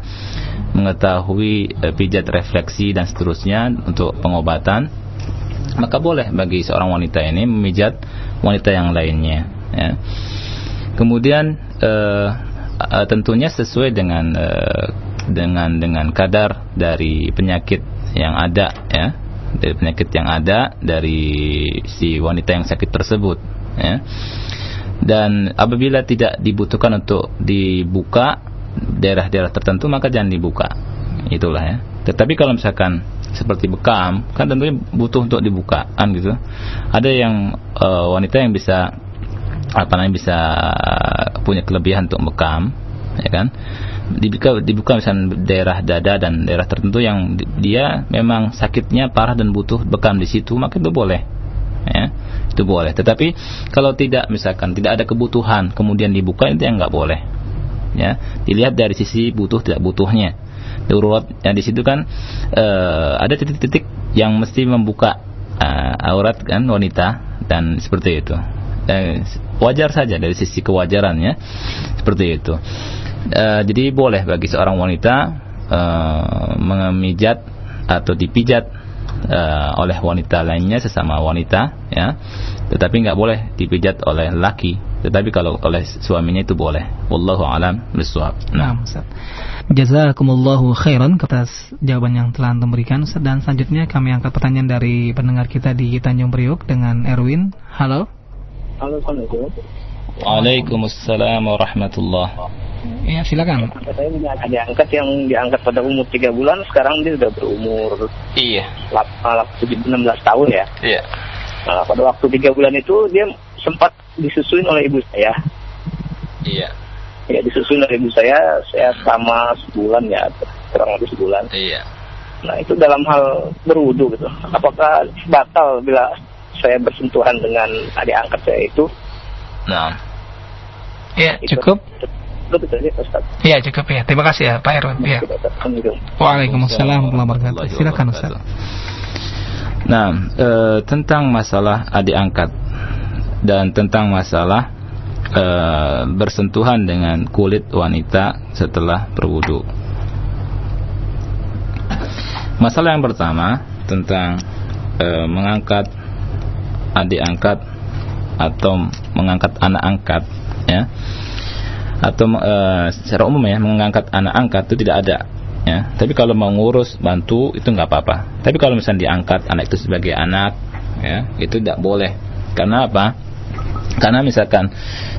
A: mengetahui uh, pijat refleksi dan seterusnya untuk pengobatan maka boleh bagi seorang wanita ini memijat wanita yang lainnya ya. kemudian uh, uh, tentunya sesuai dengan uh, dengan dengan kadar dari penyakit yang ada ya dari penyakit yang ada dari si wanita yang sakit tersebut ya. Dan apabila tidak dibutuhkan untuk dibuka daerah-daerah tertentu maka jangan dibuka. Itulah ya. Tetapi kalau misalkan seperti bekam kan tentunya butuh untuk dibuka kan gitu. Ada yang uh, wanita yang bisa apa namanya bisa punya kelebihan untuk bekam ya kan dibuka dibuka misalnya daerah dada dan daerah tertentu yang dia memang sakitnya parah dan butuh bekam di situ maka itu boleh. Ya itu boleh. Tetapi kalau tidak misalkan tidak ada kebutuhan kemudian dibuka itu yang nggak boleh. Ya dilihat dari sisi butuh tidak butuhnya. Darurat yang di situ kan uh, ada titik-titik yang mesti membuka uh, aurat kan wanita dan seperti itu. Eh, wajar saja dari sisi kewajarannya seperti itu uh, jadi boleh bagi seorang wanita uh, memijat atau dipijat uh, oleh wanita lainnya sesama wanita ya. Tetapi nggak boleh dipijat oleh laki. Tetapi kalau oleh suaminya itu boleh. Wallahu alam bisawab
B: nah. Ustaz. Jazakumullahu khairan atas jawaban yang telah Anda berikan Ustaz. dan selanjutnya kami angkat pertanyaan dari pendengar kita di Tanjung Priok dengan Erwin. Halo.
G: Halo Assalamualaikum
A: Waalaikumsalam warahmatullahi
B: Ya silakan.
G: Saya punya adik angkat yang diangkat pada umur 3 bulan, sekarang dia sudah berumur
A: Iya.
G: 16 tahun ya.
A: Iya.
G: Nah, pada waktu 3 bulan itu dia sempat disusuin oleh ibu saya.
A: Iya.
G: Ya disusuin oleh ibu saya, saya sama sebulan ya, kurang lebih sebulan.
A: Iya.
G: Nah itu dalam hal berwudu gitu. Apakah batal bila saya bersentuhan dengan adik angkat saya itu?
A: Nah.
B: Ya
G: Itu-
B: cukup.
G: Betul saja Ustaz.
B: Ya cukup ya. Terima kasih ya Pak Erwin. Ya.
G: Assalamualaikum.
B: Waalaikumsalam warahmatullahi wabarakatuh. Silakan Ustaz.
A: Nah, e, tentang masalah adik angkat dan tentang masalah e, bersentuhan dengan kulit wanita setelah berwudu. Masalah yang pertama tentang e, mengangkat adik angkat atau mengangkat anak angkat ya. Atau e, secara umum ya mengangkat anak angkat itu tidak ada ya. Tapi kalau mau ngurus bantu itu nggak apa-apa. Tapi kalau misalnya diangkat anak itu sebagai anak ya itu tidak boleh. Karena apa? Karena misalkan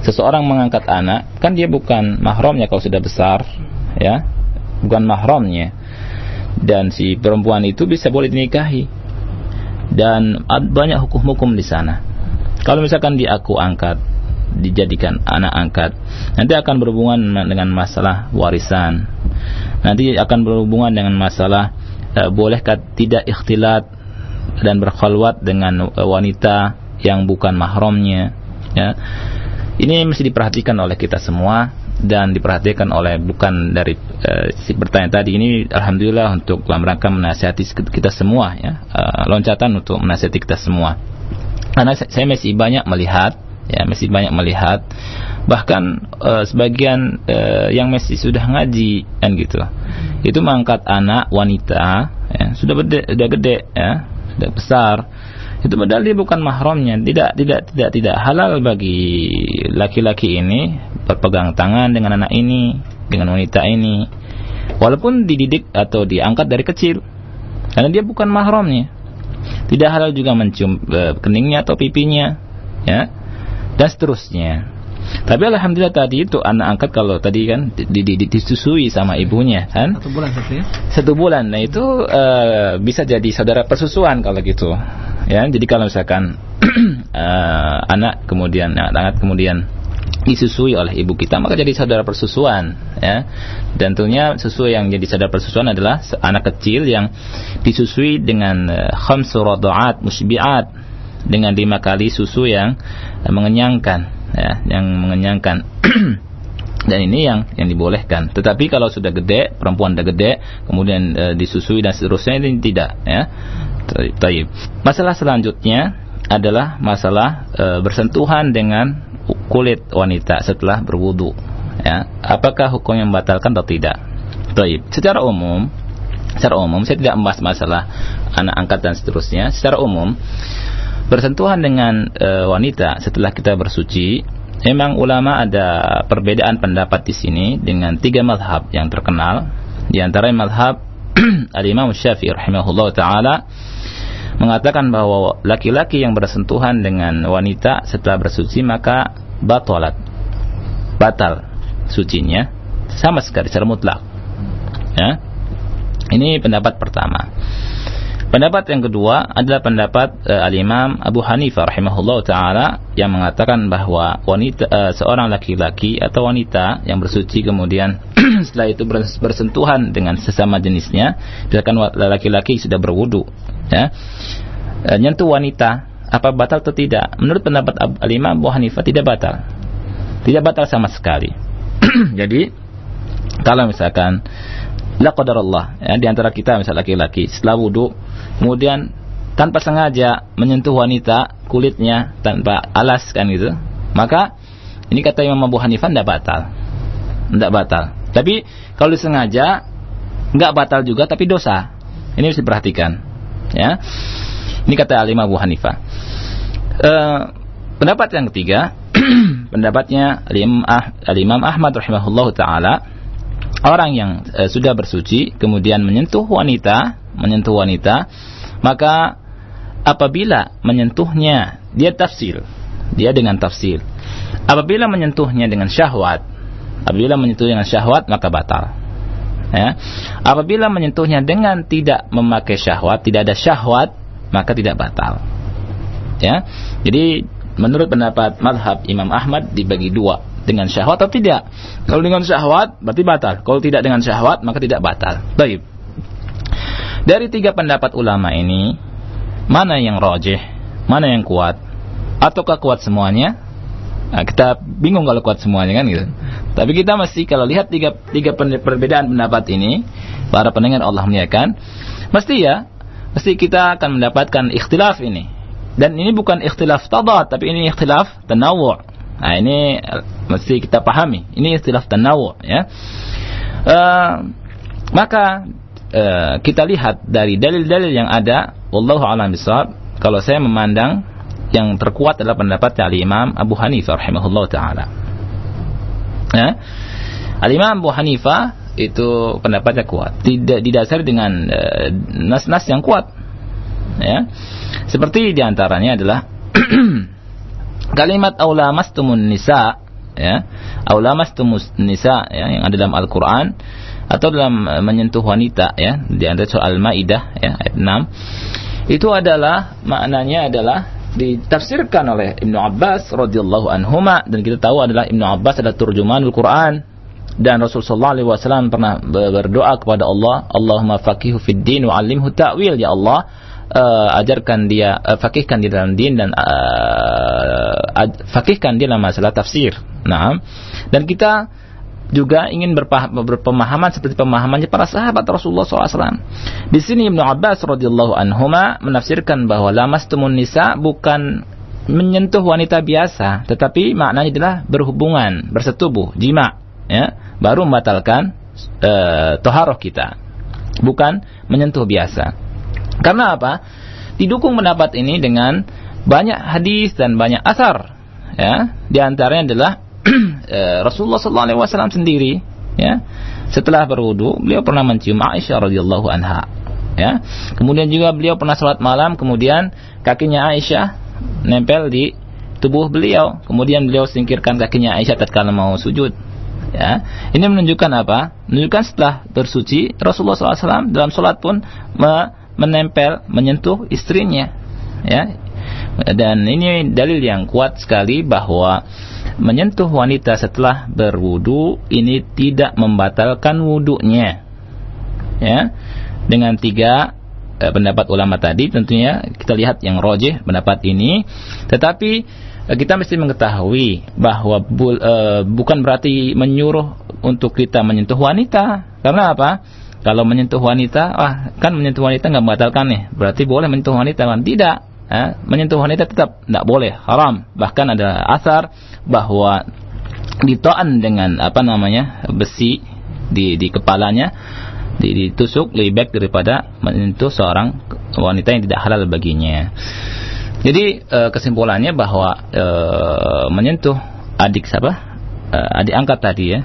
A: seseorang mengangkat anak kan dia bukan mahramnya kalau sudah besar ya. Bukan mahramnya. Dan si perempuan itu bisa boleh dinikahi. Dan banyak hukum-hukum di sana kalau misalkan dia aku angkat dijadikan anak angkat nanti akan berhubungan dengan masalah warisan. Nanti akan berhubungan dengan masalah eh, bolehkah tidak ikhtilat dan berkhalwat dengan eh, wanita yang bukan mahramnya ya? Ini mesti diperhatikan oleh kita semua dan diperhatikan oleh bukan dari eh, si bertanya tadi. Ini alhamdulillah untuk dalam rangka menasihati kita semua ya. Eh, loncatan untuk menasihati kita semua karena saya masih banyak melihat ya masih banyak melihat. Bahkan eh, sebagian eh, yang masih sudah ngaji kan gitu. Itu mengangkat anak wanita ya, sudah gede sudah gede ya sudah besar. Itu padahal dia bukan mahramnya. Tidak tidak tidak tidak halal bagi laki-laki ini berpegang tangan dengan anak ini dengan wanita ini. Walaupun dididik atau diangkat dari kecil karena dia bukan mahramnya tidak halal juga mencium eh, keningnya atau pipinya ya dan seterusnya. Tapi alhamdulillah tadi itu anak angkat kalau tadi kan di, di, di- disusui sama ibunya kan?
B: Satu bulan satu ya.
A: satu bulan. Nah itu eh, bisa jadi saudara persusuan kalau gitu ya. Jadi kalau misalkan eh, anak kemudian anak anak kemudian disusui oleh ibu kita maka jadi saudara persusuan ya dan tentunya susu yang jadi saudara persusuan adalah anak kecil yang disusui dengan eh, khamsu rada'at musbi'at dengan lima kali susu yang eh, mengenyangkan ya yang mengenyangkan dan ini yang yang dibolehkan. Tetapi kalau sudah gede, perempuan sudah gede, kemudian e, disusui dan seterusnya ini tidak ya. Taib. Masalah selanjutnya adalah masalah e, bersentuhan dengan kulit wanita setelah berwudu. Ya, apakah hukumnya membatalkan atau tidak? Taib. Secara umum, secara umum saya tidak membahas masalah anak angkat dan seterusnya. Secara umum bersentuhan dengan e, wanita setelah kita bersuci memang ulama ada perbedaan pendapat di sini dengan tiga madhab yang terkenal. Di antara madhab Al-Imam Syafi'i rahimahullah taala mengatakan bahwa laki-laki yang bersentuhan dengan wanita setelah bersuci maka batalat batal sucinya sama sekali secara mutlak. Ya. Ini pendapat pertama. Pendapat yang kedua adalah pendapat uh, Al-Imam Abu Hanifah rahimahullah taala yang mengatakan bahwa wanita uh, seorang laki-laki atau wanita yang bersuci kemudian setelah itu bersentuhan dengan sesama jenisnya, misalkan laki-laki sudah berwudu, ya. Uh, nyentuh wanita apa batal atau tidak? Menurut pendapat Al-Imam Abu Hanifah tidak batal. Tidak batal sama sekali. Jadi kalau misalkan la qadarullah ya di antara kita misal laki-laki setelah wudu kemudian tanpa sengaja menyentuh wanita kulitnya tanpa alas kan gitu maka ini kata Imam Abu Hanifah tidak batal tidak batal tapi kalau disengaja nggak batal juga tapi dosa ini harus diperhatikan ya ini kata Imam Abu Hanifah uh, pendapat yang ketiga pendapatnya Al-Imam Ahmad rahimahullah taala orang yang e, sudah bersuci kemudian menyentuh wanita, menyentuh wanita, maka apabila menyentuhnya dia tafsir, dia dengan tafsir. Apabila menyentuhnya dengan syahwat, apabila menyentuh dengan syahwat maka batal. Ya. Apabila menyentuhnya dengan tidak memakai syahwat, tidak ada syahwat, maka tidak batal. Ya. Jadi menurut pendapat madhab Imam Ahmad dibagi dua dengan syahwat atau tidak. Kalau dengan syahwat berarti batal. Kalau tidak dengan syahwat maka tidak batal. Baik. Dari tiga pendapat ulama ini, mana yang rojih, mana yang kuat, ataukah kuat semuanya? Nah, kita bingung kalau kuat semuanya kan gitu. Tapi kita mesti kalau lihat tiga, tiga perbedaan pendapat ini, para pendengar Allah muliakan, mesti ya, mesti kita akan mendapatkan ikhtilaf ini. Dan ini bukan ikhtilaf tadat, tapi ini ikhtilaf tanawu'. Nah, ini mesti kita pahami. Ini istilah tanawu ya. Uh, maka uh, kita lihat dari dalil-dalil yang ada, wallahu a'lam bishawab, kalau saya memandang yang terkuat adalah pendapat dari Imam Abu Hanifah rahimahullah taala. Ya. Al-Imam Abu Hanifah itu pendapatnya kuat, tidak didasari dengan eh, nas-nas uh, yang kuat. Ya. Seperti di antaranya adalah kalimat aulamastumun nisa ya. Aulamastumus nisa ya yang ada dalam Al-Qur'an. Atau dalam eh, menyentuh wanita ya. Di antara surah Al-Maidah ya ayat 6 itu adalah maknanya adalah ditafsirkan oleh Ibnu Abbas radhiyallahu anhuma. Dan kita tahu adalah Ibnu Abbas adalah turjumanul Quran dan Rasulullah SAW pernah berdoa kepada Allah Allahumma faqihu fid din wa 'allimhu ta'wil ya Allah uh, ajarkan dia uh, fakihkan dia dalam din dan uh, fakihkan dia dalam masalah tafsir. Nah, dan kita juga ingin berpemahaman seperti pemahamannya para sahabat Rasulullah SAW. Di sini Ibnu Abbas radhiyallahu anhuma menafsirkan bahwa lamastumun nisa bukan menyentuh wanita biasa, tetapi maknanya adalah berhubungan, bersetubuh, jima, ya, baru membatalkan uh, toharoh kita, bukan menyentuh biasa. Karena apa? Didukung pendapat ini dengan banyak hadis dan banyak asar. Ya, di antaranya adalah eh, Rasulullah SAW sendiri, ya, setelah berwudu beliau pernah mencium Aisyah radhiyallahu anha. Ya, kemudian juga beliau pernah sholat malam, kemudian kakinya Aisyah nempel di tubuh beliau, kemudian beliau singkirkan kakinya Aisyah tatkala mau sujud. Ya, ini menunjukkan apa? Menunjukkan setelah bersuci Rasulullah SAW dalam sholat pun me menempel, menyentuh istrinya. Ya. Dan ini dalil yang kuat sekali bahwa menyentuh wanita setelah berwudu ini tidak membatalkan wudunya. Ya. Dengan tiga eh, pendapat ulama tadi tentunya kita lihat yang rojih pendapat ini tetapi kita mesti mengetahui bahwa bu, eh, bukan berarti menyuruh untuk kita menyentuh wanita karena apa kalau menyentuh wanita, wah kan menyentuh wanita nggak membatalkan nih. Berarti boleh menyentuh wanita kan? Tidak. Ya, menyentuh wanita tetap tidak boleh, haram. Bahkan ada asar bahwa ditoan dengan apa namanya besi di di kepalanya ditusuk lebih baik daripada menyentuh seorang wanita yang tidak halal baginya. Jadi e, kesimpulannya bahwa e, menyentuh adik siapa? Eh, adik angkat tadi ya.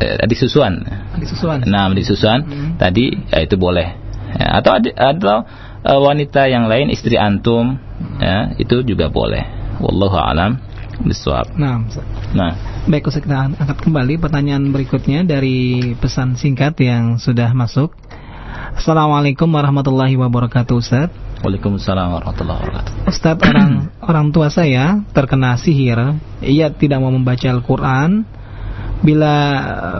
A: Eh, adik susuan.
B: Adik susuan.
A: Nah, adik susuan
B: Hmm.
A: tadi ya, itu boleh. Ya, atau adik, atau eh, wanita yang lain istri antum ya, itu juga boleh. Wallahu alam bisawab.
B: Nah.
A: Nah,
B: Baik, Ustaz kita angkat kembali pertanyaan berikutnya dari pesan singkat yang sudah masuk. Assalamualaikum warahmatullahi wabarakatuh, Ustaz.
A: Waalaikumsalam warahmatullahi wabarakatuh.
B: Ustaz, orang orang tua saya terkena sihir. Ia tidak mau membaca Al-Qur'an. Bila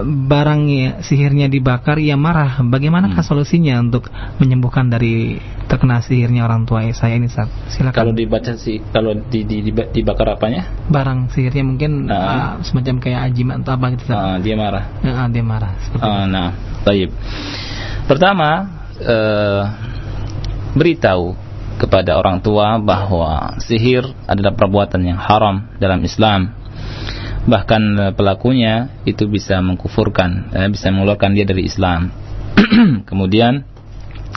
B: barang sihirnya dibakar, ia marah. Bagaimanakah
A: Hmm.
B: solusinya untuk menyembuhkan dari terkena sihirnya orang tua saya ini, Ustaz? Silakan.
A: Kalau dibaca sih, kalau di, di, diba- dibakar apanya?
B: barang sihirnya mungkin
A: Ah.
B: ah, semacam kayak ajimat atau apa gitu, Ustaz.
A: Ah, dia marah.
B: Ah, dia marah.
A: Ah, nah, baik. Pertama, eh, beritahu kepada orang tua bahwa sihir adalah perbuatan yang haram dalam Islam. Bahkan eh, pelakunya itu bisa mengkufurkan, eh, bisa mengeluarkan dia dari Islam. Kemudian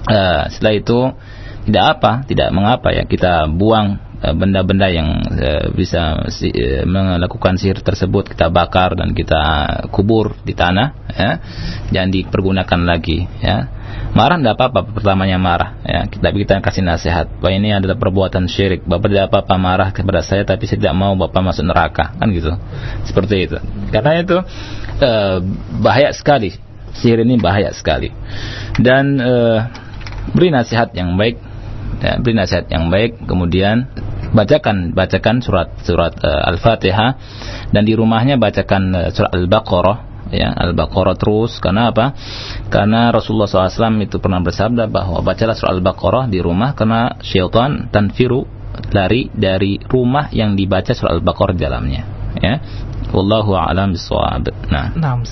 A: eh, setelah itu tidak apa, tidak mengapa ya kita buang benda-benda yang eh, bisa eh, melakukan sihir tersebut kita bakar dan kita kubur di tanah ya. Jangan dipergunakan lagi ya. Marah tidak apa-apa pertamanya marah ya. Kita kita kasih nasihat bahwa ini adalah perbuatan syirik. Bapak tidak apa-apa marah kepada saya tapi saya tidak mau bapak masuk neraka. Kan gitu. Seperti itu. Karena itu eh, bahaya sekali. Sihir ini bahaya sekali. Dan eh, beri nasihat yang baik ya, beri nasihat yang baik kemudian bacakan bacakan surat surat eh, al-fatihah dan di rumahnya bacakan eh, surat al-baqarah ya al-baqarah terus. Karena apa? Karena Rasulullah SAW itu pernah bersabda bahwa bacalah surat al-baqarah di rumah karena syaitan tanfiru lari dari rumah yang dibaca surat al-baqarah dalamnya ya. Wallahu a'lam bissawab. Nah.
B: Nah.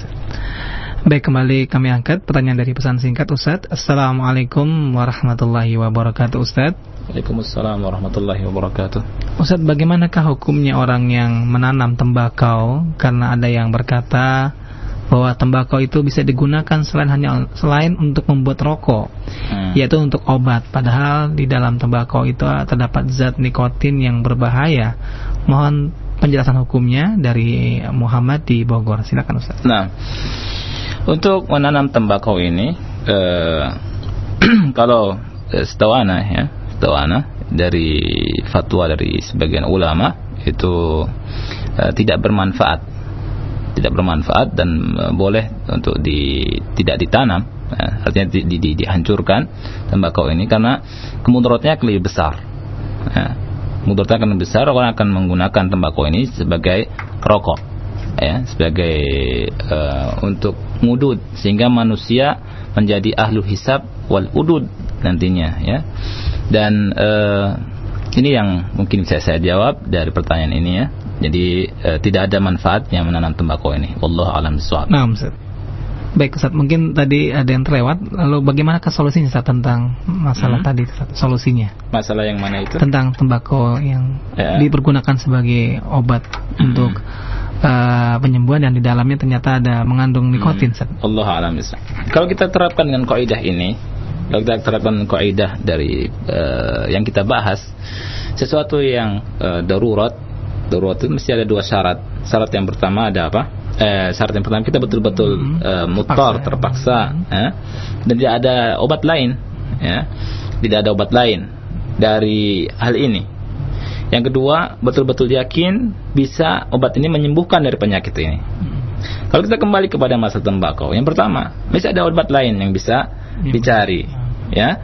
B: Baik, kembali kami angkat pertanyaan dari pesan singkat Ustaz. Assalamualaikum warahmatullahi wabarakatuh Ustaz.
A: Waalaikumsalam warahmatullahi wabarakatuh
B: Ustaz, bagaimanakah hukumnya orang yang menanam tembakau karena ada yang berkata bahwa tembakau itu bisa digunakan selain hanya selain untuk membuat rokok,
A: Hmm.
B: yaitu untuk obat. Padahal di dalam tembakau itu terdapat zat nikotin yang berbahaya. Mohon penjelasan hukumnya dari Muhammad di Bogor. Silakan Ustaz.
A: Nah, untuk menanam tembakau ini, eh, kalau eh, setahu ana ya, setahu ana dari fatwa dari sebagian ulama itu eh, tidak bermanfaat, tidak bermanfaat dan eh, boleh untuk di tidak ditanam, eh, artinya di, di, di- dihancurkan tembakau ini karena kemudaratnya lebih besar. Ya. Mudaratnya akan besar orang akan menggunakan tembakau ini sebagai rokok ya sebagai eh, untuk mudud sehingga manusia menjadi ahlu hisab wal udud nantinya ya dan eh, ini yang mungkin bisa saya jawab dari pertanyaan ini ya jadi eh, tidak ada manfaatnya menanam tembakau ini wallahu alam bissawab
B: Nah, Ustaz. Baik, Ustaz. Mungkin tadi ada yang terlewat. Lalu bagaimanakah solusinya Ustaz tentang masalah
A: Hmm.
B: tadi Ustaz? Solusinya
A: masalah yang mana itu
B: tentang tembakau yang
A: Ya.
B: dipergunakan sebagai obat untuk uh, penyembuhan dan di dalamnya ternyata ada mengandung nikotin Ustaz.
A: Allah alam. Kalau kita terapkan dengan kaidah ini, kalau kita terapkan kaidah dari eh, yang kita bahas, sesuatu yang eh, darurat, darurat itu mesti ada dua syarat. Syarat yang pertama ada apa? Eh, syarat yang pertama kita betul-betul
B: Hmm.
A: eh, mutar,
B: Terpaksa.
A: terpaksa, ya. dan tidak ada obat lain, ya, tidak ada obat lain dari hal ini. Yang kedua, betul-betul yakin bisa obat ini menyembuhkan dari penyakit ini. Kalau kita kembali kepada masa tembakau, yang pertama, bisa ada obat lain yang bisa dicari, ya.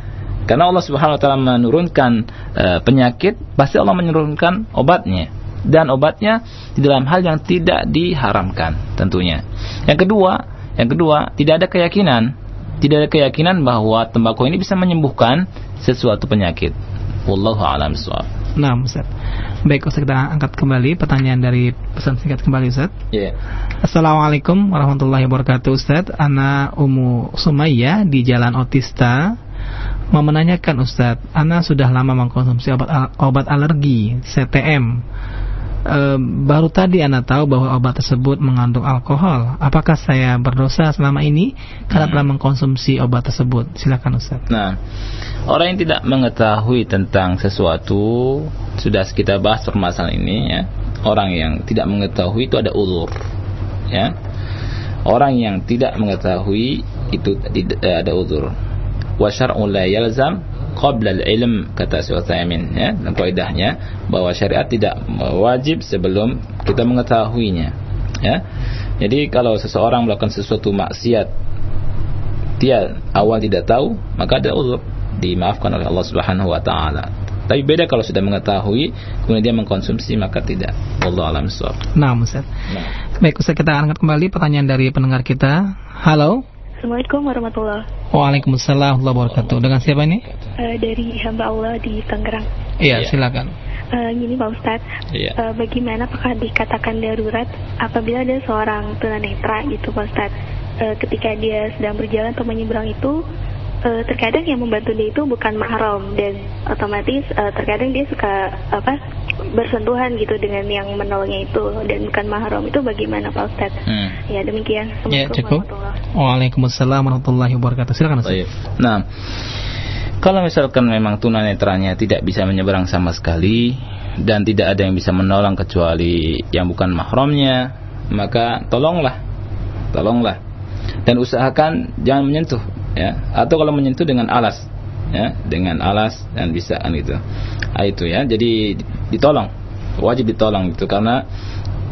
A: Karena Allah Subhanahu wa taala menurunkan eh, penyakit, pasti Allah menurunkan obatnya. Dan obatnya di dalam hal yang tidak diharamkan tentunya. Yang kedua, yang kedua, tidak ada keyakinan, tidak ada keyakinan bahwa tembakau ini bisa menyembuhkan sesuatu penyakit. Wallahu a'lam bishawab.
B: Nah, Ustaz. Baik, Ustaz kita angkat kembali pertanyaan dari pesan singkat kembali Ustaz.
A: Ya.
B: Assalamualaikum warahmatullahi wabarakatuh Ustaz Ana Umu Sumayyah di Jalan Otista Mau menanyakan Ustaz Ana sudah lama mengkonsumsi obat, obat alergi CTM E, Baru tadi Ana tahu bahwa obat tersebut mengandung alkohol. Apakah saya berdosa selama ini Karena telah mengkonsumsi obat tersebut? Silakan Ustaz.
A: Nah, orang yang tidak mengetahui tentang sesuatu sudah kita bahas permasalahan ini ya. orang yang tidak mengetahui itu ada uzur ya. Orang yang tidak mengetahui itu tidak ada uzur wa syar'u la yalzam qabla al-ilm kata Syekh Utsaimin ya dan kaidahnya bahwa syariat tidak wajib sebelum kita mengetahuinya ya jadi kalau seseorang melakukan sesuatu maksiat dia awal tidak tahu maka ada uzur dimaafkan oleh Allah Subhanahu wa taala tapi beda kalau sudah mengetahui kemudian dia mengkonsumsi maka tidak Allah alam suwab.
B: Nah, Ustaz.
A: Nah.
B: Baik, Ustaz kita angkat kembali pertanyaan dari pendengar kita. Halo.
H: Assalamualaikum warahmatullahi
B: Waalaikumsalam warahmatullahi wabarakatuh. Dengan siapa ini?
H: Eh, dari hamba Allah di Tangerang.
B: Iya,
A: Iya.
B: silakan.
H: Eh, gini Pak Ustadz,
A: Iya.
H: eh, bagaimana apakah dikatakan darurat apabila ada seorang tunanetra gitu Pak Ustadz, Eh, ketika dia sedang berjalan atau menyeberang itu, eh, terkadang yang membantu dia itu bukan mahram dan otomatis eh, terkadang dia suka apa bersentuhan gitu dengan yang menolongnya itu dan bukan mahram itu bagaimana Pak Ustadz?
A: Hmm.
H: Ya demikian.
B: Ya, cukup. Waalaikumsalam warahmatullahi wabarakatuh. Silakan Ustaz.
A: Nah, kalau misalkan memang tunanetranya tidak bisa menyeberang sama sekali dan tidak ada yang bisa menolong kecuali yang bukan mahramnya, maka tolonglah, tolonglah dan usahakan jangan menyentuh, ya. Atau kalau menyentuh dengan alas, ya, dengan alas dan bisa kan itu. Ah, itu ya. Jadi ditolong, wajib ditolong itu karena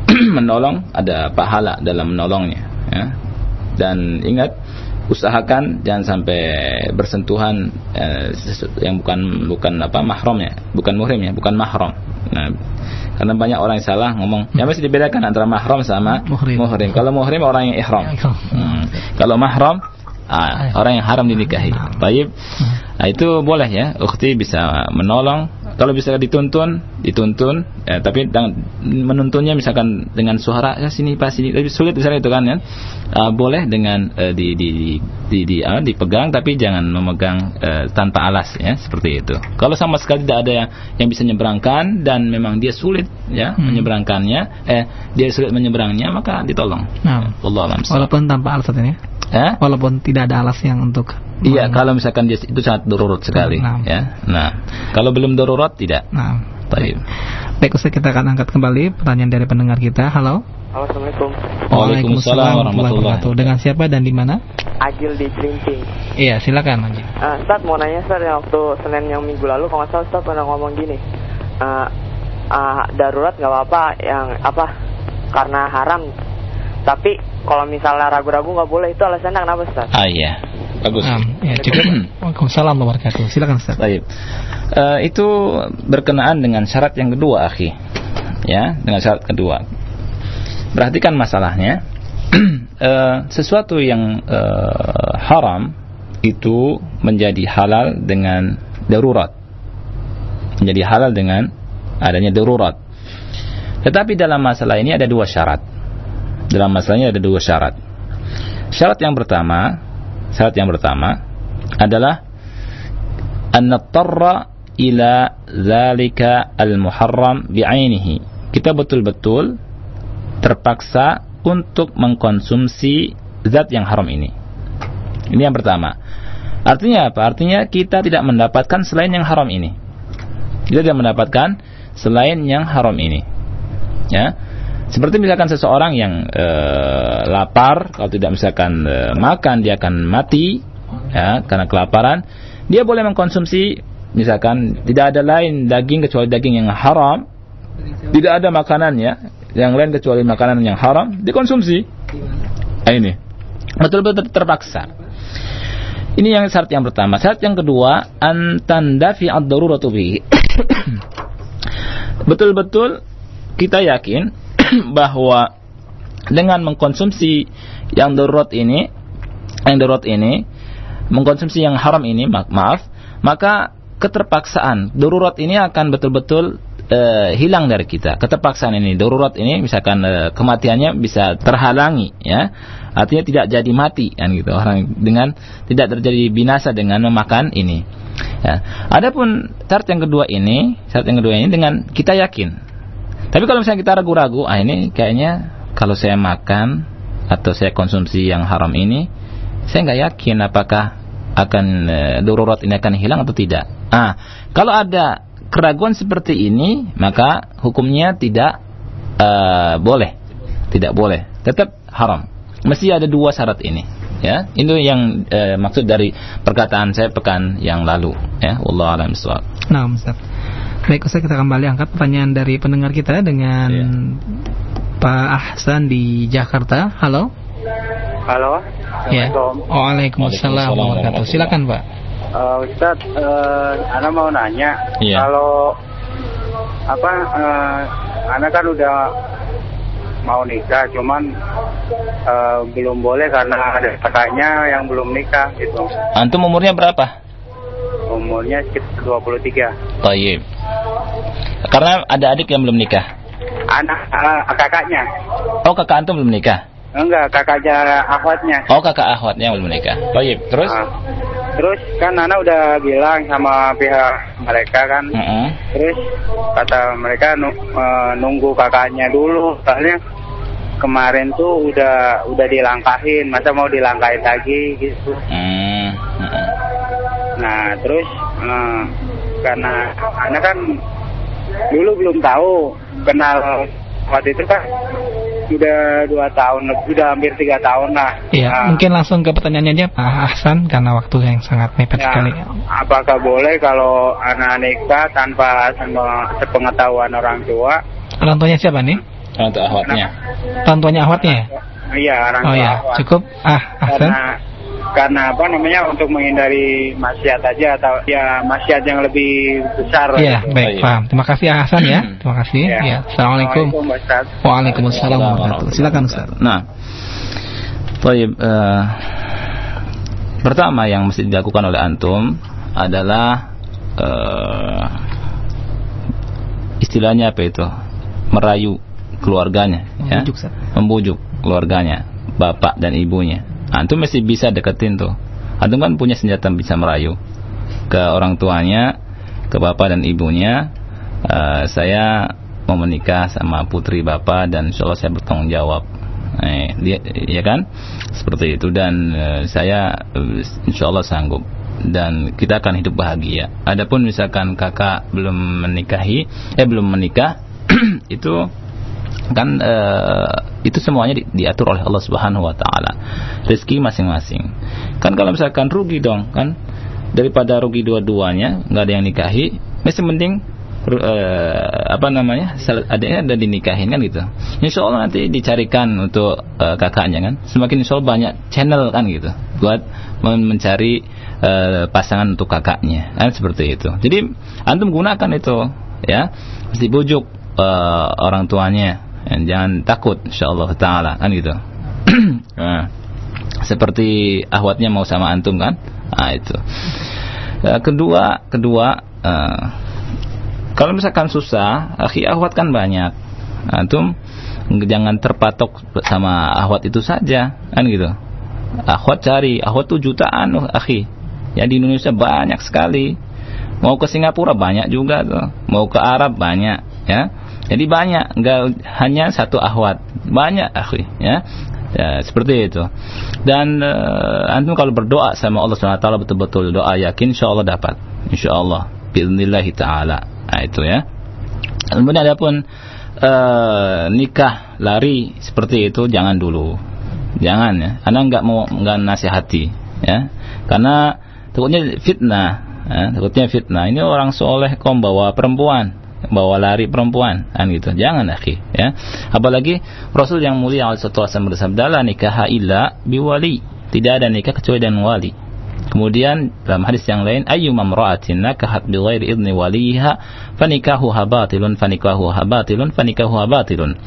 A: menolong ada pahala dalam menolongnya, ya. Dan ingat usahakan jangan sampai bersentuhan eh, yang bukan bukan apa mahramnya, bukan muhrim ya, bukan mahram. Nah, karena banyak orang yang salah ngomong, ya mesti dibedakan antara mahram sama
B: Muhrim.
A: Kalau muhrim orang yang ihram.
B: Ya, ihram.
A: Hmm. Kalau mahram ah, orang yang haram dinikahi. Baik. Nah, itu boleh ya, ukhti bisa menolong. Kalau bisa dituntun, dituntun, ya, tapi menuntunnya misalkan dengan suara ya sini pas sini lebih sulit misalnya itu kan ya. Ah, boleh dengan eh, di, di, di, di, di- ah, dipegang tapi jangan memegang eh, tanpa alas ya seperti itu. Kalau sama sekali tidak ada yang, yang bisa menyeberangkan dan memang dia sulit ya
B: Hmm.
A: menyeberangkannya, eh dia sulit menyeberangnya maka ditolong.
B: Nah,
A: Allah
B: walaupun tanpa alas Ustaz ini.
A: Eh?
B: Walaupun tidak ada alas yang untuk
A: Iya, kalau misalkan dia itu sangat darurat sekali,
B: Nah.
A: ya. Nah, kalau belum darurat tidak.
B: Nah,
A: Baik.
B: baik Ustaz kita akan angkat kembali pertanyaan dari pendengar kita. Halo.
I: Halo, Assalamualaikum.
A: Waalaikumsalam warahmatullahi
B: wabarakatuh. Dengan siapa dan di mana?
I: Agil di Celincing.
B: Iya, silakan Haji.
I: Uh, Ustaz mau nanya Ustaz yang waktu Senin yang minggu lalu kalau nggak salah Ustaz pernah ngomong gini. Uh, uh, darurat nggak apa-apa yang apa karena haram. Tapi kalau misalnya ragu-ragu nggak boleh itu alasannya kenapa Ustaz?
A: Ah iya. Bagus.
B: Nah, ya cukup. Waalaikumsalam warahmatullahi wabarakatuh. Silakan Ustaz.
A: Baik. Eh, itu berkenaan dengan syarat yang kedua, akhi. Ya, dengan syarat kedua. Perhatikan masalahnya. Eh, sesuatu yang eh, haram itu menjadi halal dengan darurat. Menjadi halal dengan adanya darurat. Tetapi dalam masalah ini ada dua syarat. Dalam masalah ini ada dua syarat. Syarat yang pertama, syarat yang pertama adalah an ila zalika al-muharram bi'ainihi. Kita betul-betul terpaksa untuk mengkonsumsi zat yang haram ini. Ini yang pertama. Artinya apa? Artinya kita tidak mendapatkan selain yang haram ini. Kita tidak mendapatkan selain yang haram ini. Ya. Seperti misalkan seseorang yang eh, lapar, kalau tidak misalkan eh, makan dia akan mati ya karena kelaparan. Dia boleh mengkonsumsi misalkan tidak ada lain daging kecuali daging yang haram. Tidak ada makanan ya yang lain kecuali makanan yang haram dikonsumsi. Nah, ini betul-betul terpaksa. Ini yang syarat yang pertama. Syarat yang kedua, antandafi ad-daruratu. Betul-betul kita yakin bahwa dengan mengkonsumsi yang darurat ini, yang darurat ini, mengkonsumsi yang haram ini, ma maaf, maka keterpaksaan darurat ini akan betul-betul eh, hilang dari kita. Keterpaksaan ini, darurat ini, misalkan eh, kematiannya bisa terhalangi, ya. Artinya tidak jadi mati, kan gitu. Orang dengan tidak terjadi binasa dengan memakan ini. Ya. Adapun syarat yang kedua ini, syarat yang kedua ini dengan kita yakin. Tapi kalau misalnya kita ragu-ragu, ah ini kayaknya kalau saya makan atau saya konsumsi yang haram ini, saya nggak yakin apakah akan e, darurat ini akan hilang atau tidak. Ah, kalau ada keraguan seperti ini, maka hukumnya tidak eh, boleh, tidak boleh, tetap haram. Mesti ada dua syarat ini. Ya, itu yang eh, maksud dari perkataan saya pekan yang lalu. Ya, Allah alam.
B: Nah, Ustaz. Baik, Ustaz kita kembali angkat pertanyaan dari pendengar kita dengan
A: Iya.
B: Pak Ahsan di Jakarta. Halo.
J: Halo.
B: Ya.
J: Assalamualaikum.
B: Waalaikumsalam warahmatullahi wabarakatuh. Silakan, Pak.
J: Eh, Ustadz, eh, Ana mau nanya,
A: Iya.
J: kalau apa, eh, Ana kan udah mau nikah, cuman eh, belum boleh karena ada kakaknya yang belum nikah gitu.
A: Antum umurnya berapa?
J: Umurnya sekitar 23.
A: Tayyib. Karena ada adik yang belum nikah.
J: Anak eh, kakaknya,
A: Oh, kakak antum belum nikah.
J: enggak kakaknya akhwatnya.
A: Oh, kakak ahwatnya yang belum nikah. Tayyib. Terus?
J: Ah. terus kan Ana udah bilang sama pihak mereka kan,
A: Mm-mm.
J: Terus kata mereka eh, nunggu kakaknya dulu, soalnya kemarin tuh udah udah dilangkahin, masa mau dilangkahin lagi gitu.
A: Hmm, mm-mm.
J: Nah terus eh, karena anak kan dulu belum tahu kenal waktu itu kan udah dua tahun, udah hampir tiga tahun lah.
B: Iya,
J: Nah,
B: mungkin langsung ke pertanyaannya aja Pak Ahsan karena waktu yang sangat mepet
J: ya,
B: sekali.
J: apakah boleh kalau anak nikah tanpa sepengetahuan orang tua?
B: Orang tuanya siapa nih?
A: Untuk ahwatnya.
B: Orang tuanya ahwatnya ya?
J: Iya, orang
B: Oh
J: tua.
B: ya,
J: Ahwat.
B: cukup. Ah, Ahsan.
J: karena karena apa namanya untuk menghindari maksiat aja atau ya maksiat yang lebih besar.
B: Iya,
A: Oh,
B: baik,
A: iya.
B: paham. Terima kasih Hasan ya.
A: Hmm.
B: Terima kasih.
J: Ya.
B: Ya, Assalamualaikum.
J: Waalaikumsalam.
B: Waalaikumsalam warahmatullahi Silakan Ustaz.
A: Nah, Tayyib, eh, pertama yang mesti dilakukan oleh antum adalah eh, istilahnya apa itu? Merayu keluarganya, ya.
B: Membujuk
A: keluarganya, bapak dan ibunya. Antum mesti bisa deketin tuh. Antum kan punya senjata bisa merayu ke orang tuanya, ke bapak dan ibunya. eh, saya mau menikah sama putri bapak dan insya Allah saya bertanggung jawab. Eh, dia, ya kan? Seperti itu dan eh, saya eh, insya Allah sanggup dan kita akan hidup bahagia. Adapun misalkan kakak belum menikahi, eh belum menikah, itu kan eh, itu semuanya di- diatur oleh Allah Subhanahu wa taala. Rezeki masing-masing. Kan kalau misalkan rugi dong, kan daripada rugi dua-duanya, nggak ada yang nikahi, masih mending ru- eh, apa namanya? adanya ada dinikahin kan gitu. Insya Allah nanti dicarikan untuk eh, kakaknya kan. Semakin insya banyak channel kan gitu buat men- mencari eh, pasangan untuk kakaknya kan seperti itu. Jadi antum gunakan itu ya, mesti bujuk eh, orang tuanya dan jangan takut insyaallah taala kan gitu. nah, seperti ahwatnya mau sama antum kan? Nah, itu. Eh, kedua, kedua eh, kalau misalkan susah, akhi ahwat kan banyak. Antum jangan terpatok sama ahwat itu saja, kan gitu. Ahwat cari, ahwat tuh jutaan loh, akhi. Ya di Indonesia banyak sekali. Mau ke Singapura banyak juga tuh. Mau ke Arab banyak, ya. Jadi banyak, enggak hanya satu ahwat. Banyak, akhi, ya. Ya, seperti itu. Dan eh, antum kalau berdoa sama Allah SWT betul-betul doa yakin insyaallah dapat. Insyaallah. Bismillahi taala. Nah, itu ya. Kemudian adapun eh, nikah lari seperti itu jangan dulu. Jangan ya. Anda nggak mau nggak nasihati ya. Karena takutnya fitnah, ya. takutnya fitnah. Ini orang soleh kok bawa perempuan, bawa lari perempuan, kan gitu. Jangan akhi, ya. Apalagi Rasul yang mulia alaihi wasallam bersabda, "La nikaha illa biwali." Tidak ada nikah kecuali dengan wali. Kemudian dalam hadis yang lain, ayyuma imra'atin nakahat bighairi idni waliha fanikahuha batilun fanikahuha batilun fanikahuha batilun.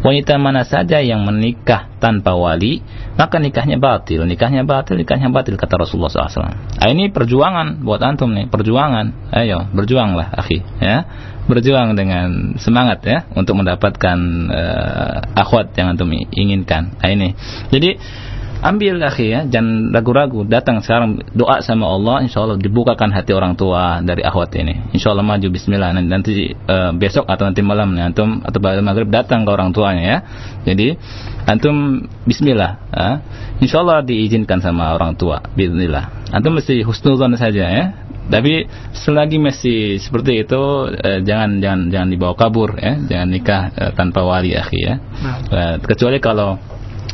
A: Wanita mana saja yang menikah tanpa wali, maka nikahnya batil, nikahnya batil, nikahnya batil kata Rasulullah SAW. Ah, ini perjuangan buat antum nih, perjuangan. Ayo, berjuanglah, akhi, ya. Berjuang dengan semangat ya untuk mendapatkan eh, akhwat yang antum inginkan. Ah, ini. Jadi ambil akhi ya. Jangan ragu-ragu. Datang sekarang doa sama Allah insya Allah dibukakan hati orang tua dari akhwat ini. Insya Allah maju Bismillah. Nanti, nanti eh, besok atau nanti malam nih, antum atau pada maghrib datang ke orang tuanya ya. Jadi antum Bismillah ya. insya Allah diizinkan sama orang tua Bismillah. Antum mesti husnuzon saja ya. Tapi selagi masih seperti itu eh, jangan jangan jangan dibawa kabur ya, jangan nikah eh, tanpa wali akhi ya. Eh, kecuali kalau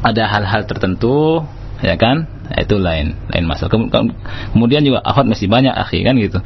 A: ada hal-hal tertentu ya kan itu lain lain masalah Kem- kem- kemudian juga akhwat masih banyak akhi kan gitu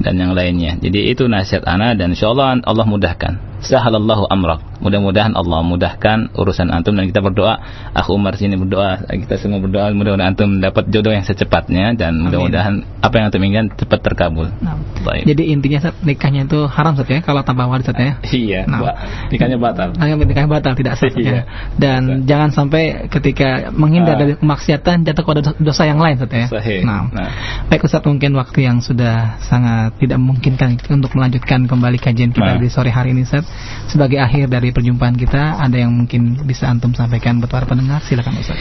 A: dan yang lainnya jadi itu nasihat ana dan insyaallah Allah mudahkan sahalallahu amrak mudah-mudahan Allah mudahkan urusan antum dan kita berdoa aku Umar sini berdoa kita semua berdoa mudah-mudahan antum dapat jodoh yang secepatnya dan mudah-mudahan apa yang antum inginkan cepat terkabul
B: Nah,
A: Baik.
B: Jadi intinya nikahnya itu haram Ustaz ya kalau tanpa wali Ustaz ya.
A: iya
B: Nah.
A: Nikahnya batal
B: Hanya nikah batal tidak sah.
A: Iya.
B: ya. Dan jangan sampai ketika menghindar
A: Ah.
B: dari kemaksiatan jatuh kepada dosa- yang lain Ustaz ya.
A: Sahih.
B: Nah,
A: Nah.
B: baik Ustaz mungkin waktu yang sudah sangat tidak memungkinkan untuk melanjutkan kembali kajian kita
A: Nah.
B: di sore hari ini Ustaz. Sebagai akhir dari perjumpaan kita ada yang mungkin bisa antum sampaikan buat para pendengar silakan Ustaz.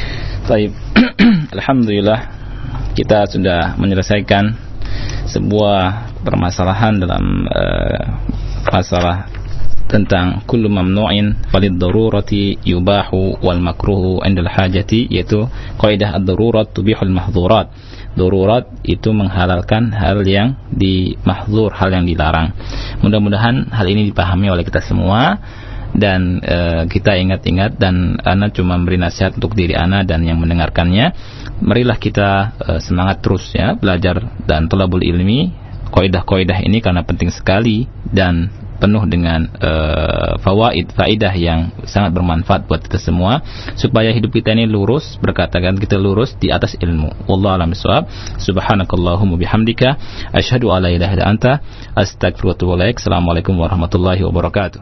A: Baik. Alhamdulillah kita sudah menyelesaikan sebuah permasalahan dalam eh, masalah tentang kullu mamnu'in falid darurati yubahu wal makruhu indal hajati yaitu kaidah ad-darurat tubihul mahdhurat. Darurat itu menghalalkan hal yang di mahzur, hal yang dilarang. Mudah-mudahan hal ini dipahami oleh kita semua dan eh, kita ingat-ingat dan Ana cuma memberi nasihat untuk diri Ana dan yang mendengarkannya marilah kita eh, semangat terus ya belajar dan tolabul ilmi koidah-koidah ini karena penting sekali dan penuh dengan uh, fawaid faidah yang sangat bermanfaat buat kita semua supaya hidup kita ini lurus berkatakan kita lurus di atas ilmu. Wallahu alam bisawab subhanakallahumma bihamdika. Asyhadu alla ilaha illa anta. Astaghfiruka wa atubu ilaik. Assalamualaikum warahmatullahi wabarakatuh